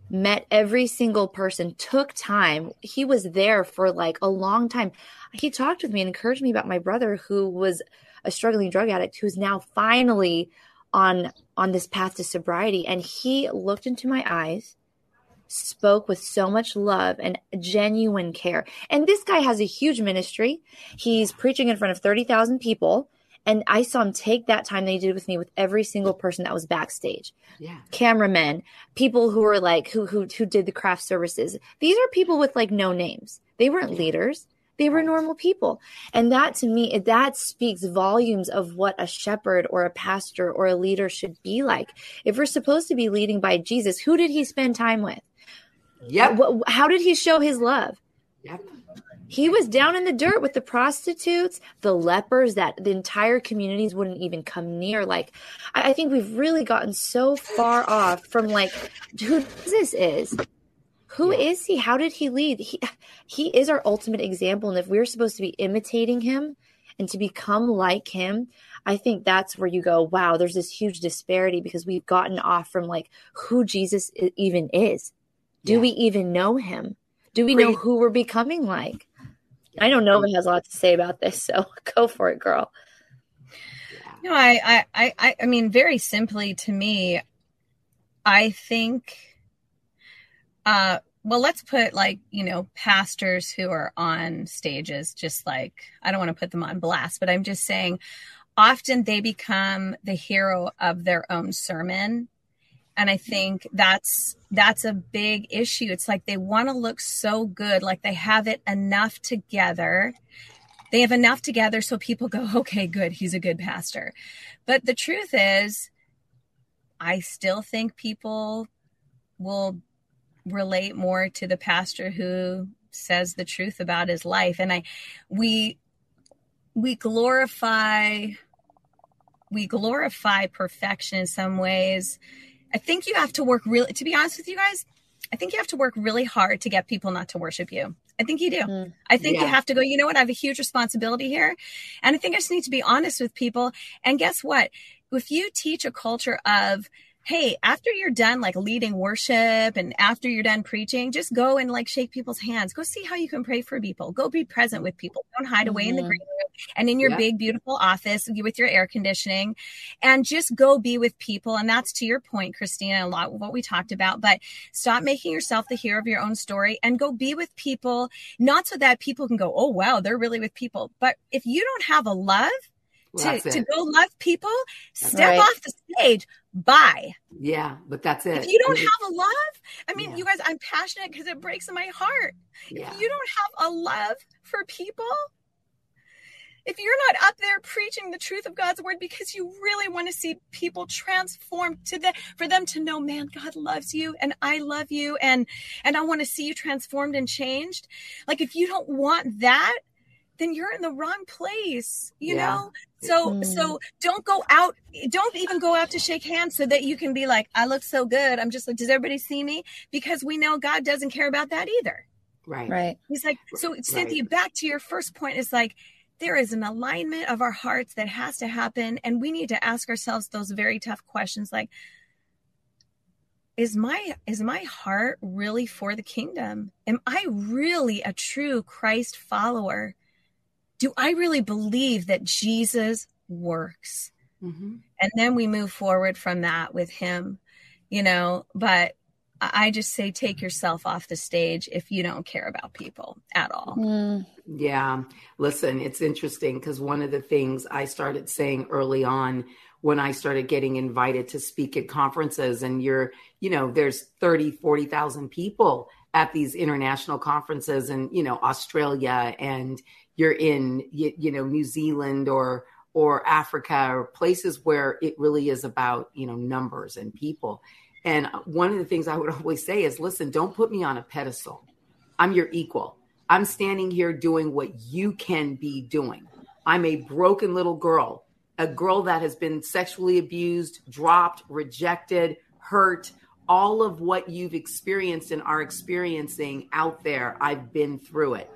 Speaker 3: met every single person, took time. He was there for like a long time. He talked with me and encouraged me about my brother who was a struggling drug addict who's now finally on on this path to sobriety and he looked into my eyes spoke with so much love and genuine care. And this guy has a huge ministry. He's preaching in front of 30,000 people. And I saw him take that time that he did with me with every single person that was backstage.
Speaker 2: Yeah.
Speaker 3: Cameramen, people who were like who who who did the craft services. These are people with like no names. They weren't leaders. They were normal people. And that to me, that speaks volumes of what a shepherd or a pastor or a leader should be like. If we're supposed to be leading by Jesus, who did he spend time with?
Speaker 2: Yeah.
Speaker 3: How did he show his love?
Speaker 2: Yep.
Speaker 3: He was down in the dirt with the prostitutes, the lepers that the entire communities wouldn't even come near. Like, I, I think we've really gotten so far off from like who this is. Who yeah. is he? How did he lead? He he is our ultimate example. And if we're supposed to be imitating him and to become like him, I think that's where you go, wow, there's this huge disparity because we've gotten off from like who Jesus even is. Do yeah. we even know him? Do we know who we're becoming like? I know Nova has a lot to say about this, so go for it, girl.
Speaker 4: No, I, I, I, I mean, very simply to me, I think, uh, well, let's put like, you know, pastors who are on stages, just like, I don't want to put them on blast, but I'm just saying often they become the hero of their own sermon. And i think that's that's a big issue. It's like they want to look so good like they have it enough together. They have enough together so people go okay good he's a good pastor. But the truth is i still think people will relate more to the pastor who says the truth about his life and i we we glorify we glorify perfection in some ways I think you have to work really, to be honest with you guys, I think you have to work really hard to get people not to worship you. I think you do. Mm, I think yeah. you have to go, you know what? I have a huge responsibility here. And I think I just need to be honest with people. And guess what? if you teach a culture of hey, after you're done like leading worship and after you're done preaching, just go and like shake people's hands. Go see how you can pray for people. Go be present with people. Don't hide away mm-hmm. in the mm-hmm. green room and in your yeah. big, beautiful office with your air conditioning and just go be with people. And that's to your point, Christina, a lot of what we talked about, but stop making yourself the hero of your own story and go be with people, not so that people can go, oh, wow, they're really with people. But if you don't have a love, to, to go love people, step right. off the stage, bye.
Speaker 2: Yeah, but that's it.
Speaker 4: If you don't have a love, I mean, yeah. you guys, I'm passionate because it breaks my heart. Yeah. If you don't have a love for people, if you're not up there preaching the truth of God's word because you really want to see people transformed to the for them to know man God loves you and I love you and and I want to see you transformed and changed like if you don't want that then you're in the wrong place you yeah. know? So mm. so don't go out don't even go out to shake hands so that you can be like i look so good. I'm just like does everybody see me? Because we know god doesn't care about that either.
Speaker 2: Right.
Speaker 3: Right.
Speaker 4: He's like so right. cynthia back to your first point is like there is an alignment of our hearts that has to happen and we need to ask ourselves those very tough questions like is my is my heart really for the kingdom? Am i really a true christ follower do I really believe that Jesus works? Mm-hmm. And then we move forward from that with him, you know, but I just say take yourself off the stage if you don't care about people at all. Mm.
Speaker 2: Yeah. Listen, it's interesting because one of the things I started saying early on when I started getting invited to speak at conferences and you're, you know, there's 30, 40,000 people at these international conferences and, you know, Australia and, you're in you, you know New Zealand or or Africa or places where it really is about you know numbers and people. And one of the things I would always say is, listen, don't put me on a pedestal. I'm your equal. I'm standing here doing what you can be doing. I'm a broken little girl, a girl that has been sexually abused, dropped, rejected, hurt. All of what you've experienced and are experiencing out there, I've been through it.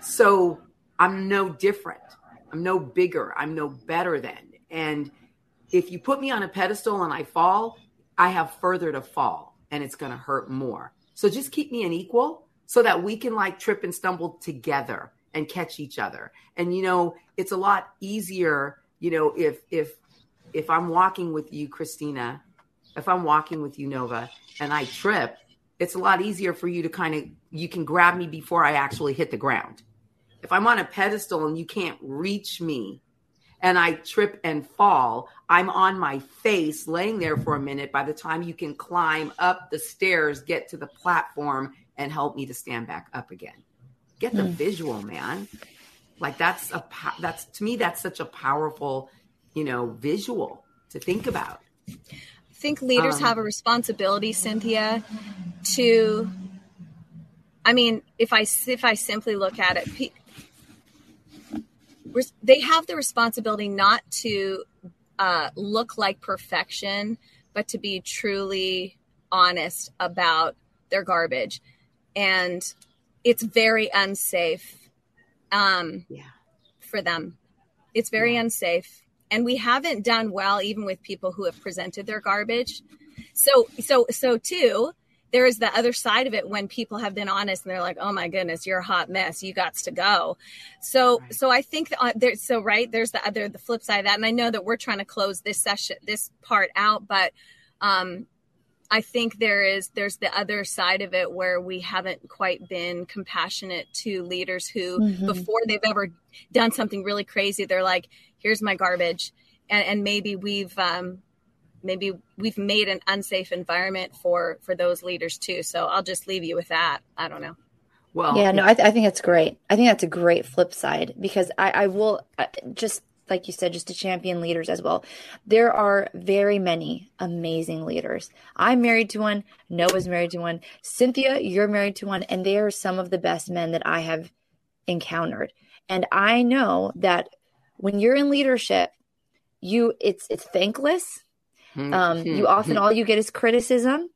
Speaker 2: So I'm no different. I'm no bigger. I'm no better than. And if you put me on a pedestal and I fall, I have further to fall and it's going to hurt more. So just keep me an equal so that we can like trip and stumble together and catch each other. And you know, it's a lot easier, you know, if if if I'm walking with you Christina, if I'm walking with you Nova and I trip, it's a lot easier for you to kind of you can grab me before I actually hit the ground if I'm on a pedestal and you can't reach me and I trip and fall, I'm on my face laying there for a minute. By the time you can climb up the stairs, get to the platform, and help me to stand back up again. Get the mm. visual, man. Like that's a that's to me that's such a powerful, you know, visual to think about.
Speaker 4: I think leaders um, have a responsibility, Cynthia, to I mean, if I if I simply look at it, they have the responsibility not to uh, look like perfection, but to be truly honest about their garbage. And it's very unsafe um, yeah. for them. It's very yeah. unsafe. And we haven't done well even with people who have presented their garbage. So, so, so too, there is the other side of it when people have been honest and they're like, "Oh my goodness, you're a hot mess. You got to go." So, right. so I think that uh, there's so right there's the other the flip side of that, and I know that we're trying to close this session this part out, but um, I think there is there's the other side of it where we haven't quite been compassionate to leaders who mm-hmm. before they've ever done something really crazy, they're like, "Here's my garbage," and, and maybe we've um, maybe we've made an unsafe environment for for those leaders too. So i'll just leave you with that. I don't know.
Speaker 3: Well yeah no i, th- I think that's great. I think that's a great flip side because i i will uh, just like you said just to champion leaders as well. There are very many amazing leaders. I'm married to one. Nova's married to one. Cynthia you're married to one. And they are some of the best men that i have encountered. And i know that when you're in leadership you it's it's thankless um, you often all you get is criticism.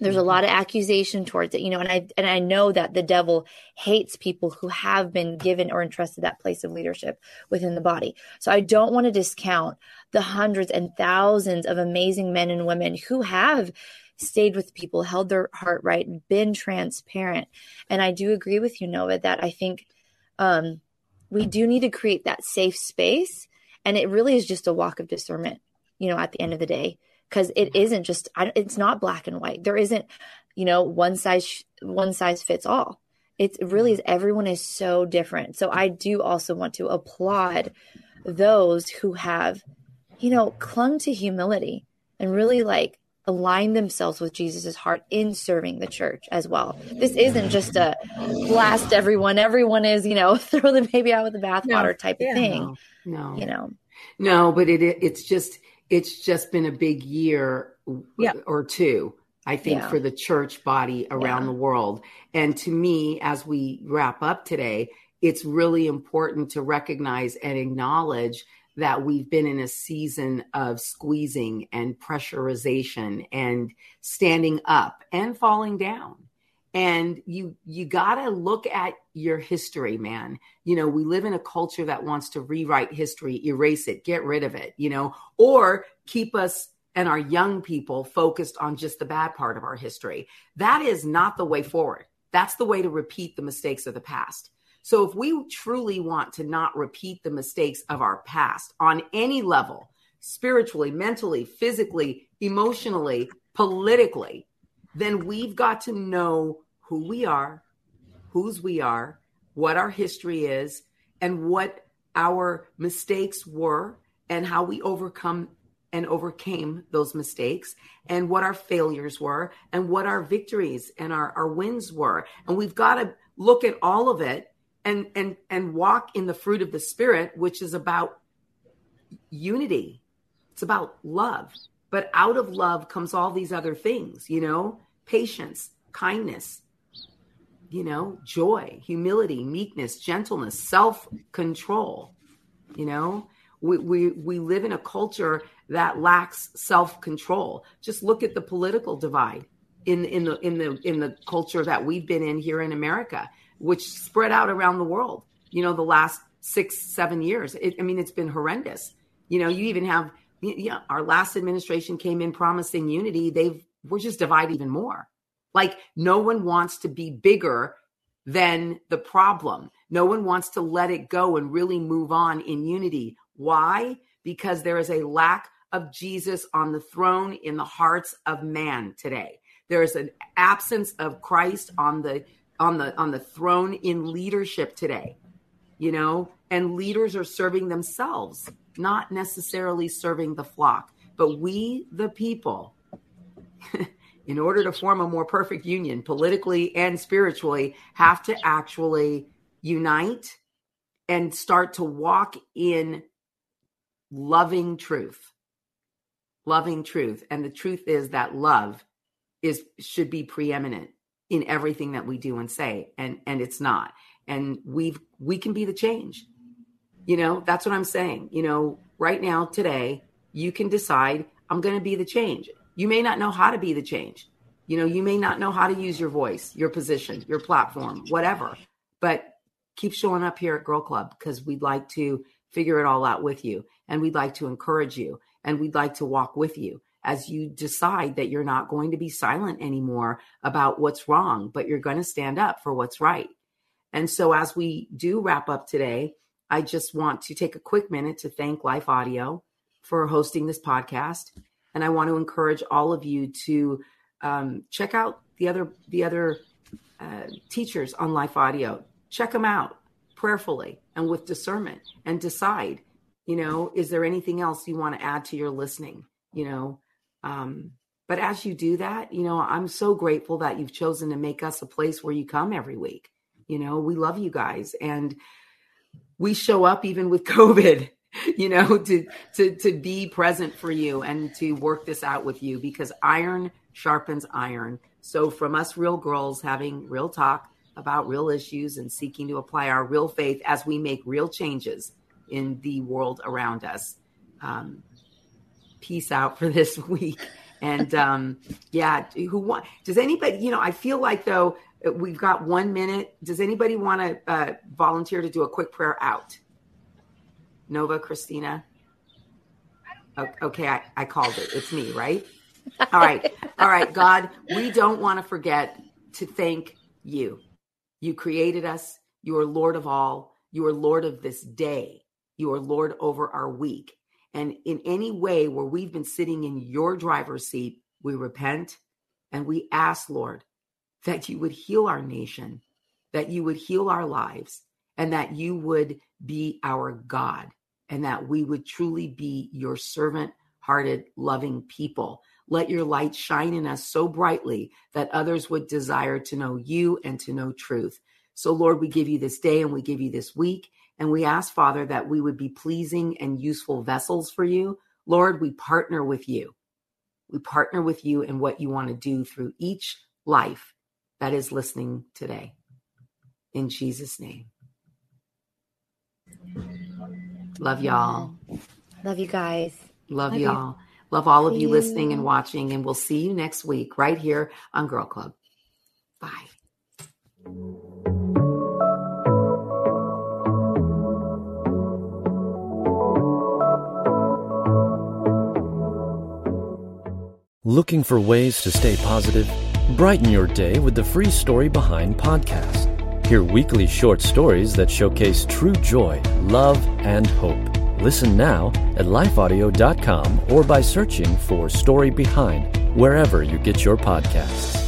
Speaker 3: there's a lot of accusation towards it you know and i and i know that the devil hates people who have been given or entrusted that place of leadership within the body. So i don't want to discount the hundreds and thousands of amazing men and women who have stayed with people held their heart right been transparent. And i do agree with you nova that i think um, we do need to create that safe space and it really is just a walk of discernment you know at the end of the day because it isn't just it's not black and white. There isn't you know one size one size fits all. It really mm-hmm. is everyone is so different. So i do also want to applaud those who have you know clung to humility and really like align themselves with jesus' heart in serving the church as well. This isn't just a blast everyone everyone is you know throw the baby out with the bathwater no, type of yeah, thing
Speaker 2: no,
Speaker 3: no. you know?
Speaker 2: No but it it's just it's just been a big year yeah. or two I think, yeah. for the church body around yeah. the world. And to me, as we wrap up today, it's really important to recognize and acknowledge that we've been in a season of squeezing and pressurization and standing up and falling down and you you got to look at your history man. You know we live in a culture that wants to rewrite history erase it get rid of it you know or keep us and our young people focused on just the bad part of our history. That is not the way forward. That's the way to repeat the mistakes of the past. So if we truly want to not repeat the mistakes of our past on any level spiritually mentally physically emotionally politically then we've got to know who we are, whose we are, what our history is, and what our mistakes were, and how we overcome and overcame those mistakes, and what our failures were, and what our victories and our, our wins were. And we've got to look at all of it and and and walk in the fruit of the spirit, which is about unity. It's about love. But out of love comes all these other things, you know, patience, kindness, you know, joy, humility, meekness, gentleness, self control. You know, we, we, we live in a culture that lacks self control. Just look at the political divide in, in, the, in, the, in the culture that we've been in here in America, which spread out around the world, you know, the last six, seven years. It, I mean, it's been horrendous. You know, you even have, yeah, our last administration came in promising unity. They've, we're just divided even more. Like no one wants to be bigger than the problem. No one wants to let it go and really move on in unity. Why? Because there is a lack of Jesus on the throne in the hearts of man today. There is an absence of Christ on the on the on the throne in leadership today. You know, and leaders are serving themselves, not necessarily serving the flock. But we the people in order to form a more perfect union politically and spiritually have to actually unite and start to walk in loving truth loving truth and the truth is that love is should be preeminent in everything that we do and say and and it's not and we've we can be the change you know that's what i'm saying you know right now today you can decide i'm going to be the change you may not know how to be the change. You know, you may not know how to use your voice, your position, your platform, whatever. But keep showing up here at Girl Club because we'd like to figure it all out with you and we'd like to encourage you and we'd like to walk with you as you decide that you're not going to be silent anymore about what's wrong, but you're going to stand up for what's right. And so, as we do wrap up today, I just want to take a quick minute to thank Life Audio for hosting this podcast and I want to encourage all of you to um, check out the other the other uh, teachers on Life Audio. Check them out prayerfully and with discernment, and decide. You know, is there anything else you want to add to your listening? You know, um, but as you do that, you know, I'm so grateful that you've chosen to make us a place where you come every week. You know, we love you guys, and we show up even with COVID you know, to to to be present for you and to work this out with you because iron sharpens iron. So from us real girls having real talk about real issues and seeking to apply our real faith as we make real changes in the world around us. Um, peace out for this week And um, yeah, who want? Does anybody? You know, I feel like though we've got one minute. Does anybody want to uh, volunteer to do a quick prayer out? Nova, Christina. Okay, I, I called it. It's me, right? All right. All right, God, we don't want to forget to thank you. You created us. You are Lord of all. You are Lord of this day. You are Lord over our week. And in any way where we've been sitting in your driver's seat, we repent and we ask, Lord, that you would heal our nation, that you would heal our lives, and that you would be our God, and that we would truly be your servant hearted, loving people. Let your light shine in us so brightly that others would desire to know you and to know truth. So, Lord, we give you this day and we give you this week. And we ask, Father, that we would be pleasing and useful vessels for you. Lord, we partner with you. We partner with you in what you want to do through each life that is listening today. In Jesus' name. Love y'all.
Speaker 3: Love you guys.
Speaker 2: Love, Love y'all. You. Love all of you, you listening and watching. And we'll see you next week right here on Girl Club. Bye.
Speaker 1: Looking for ways to stay positive? Brighten your day with the free Story Behind podcast. Hear weekly short stories that showcase true joy, love, and hope. Listen now at lifeaudio.com or by searching for Story Behind wherever you get your podcasts.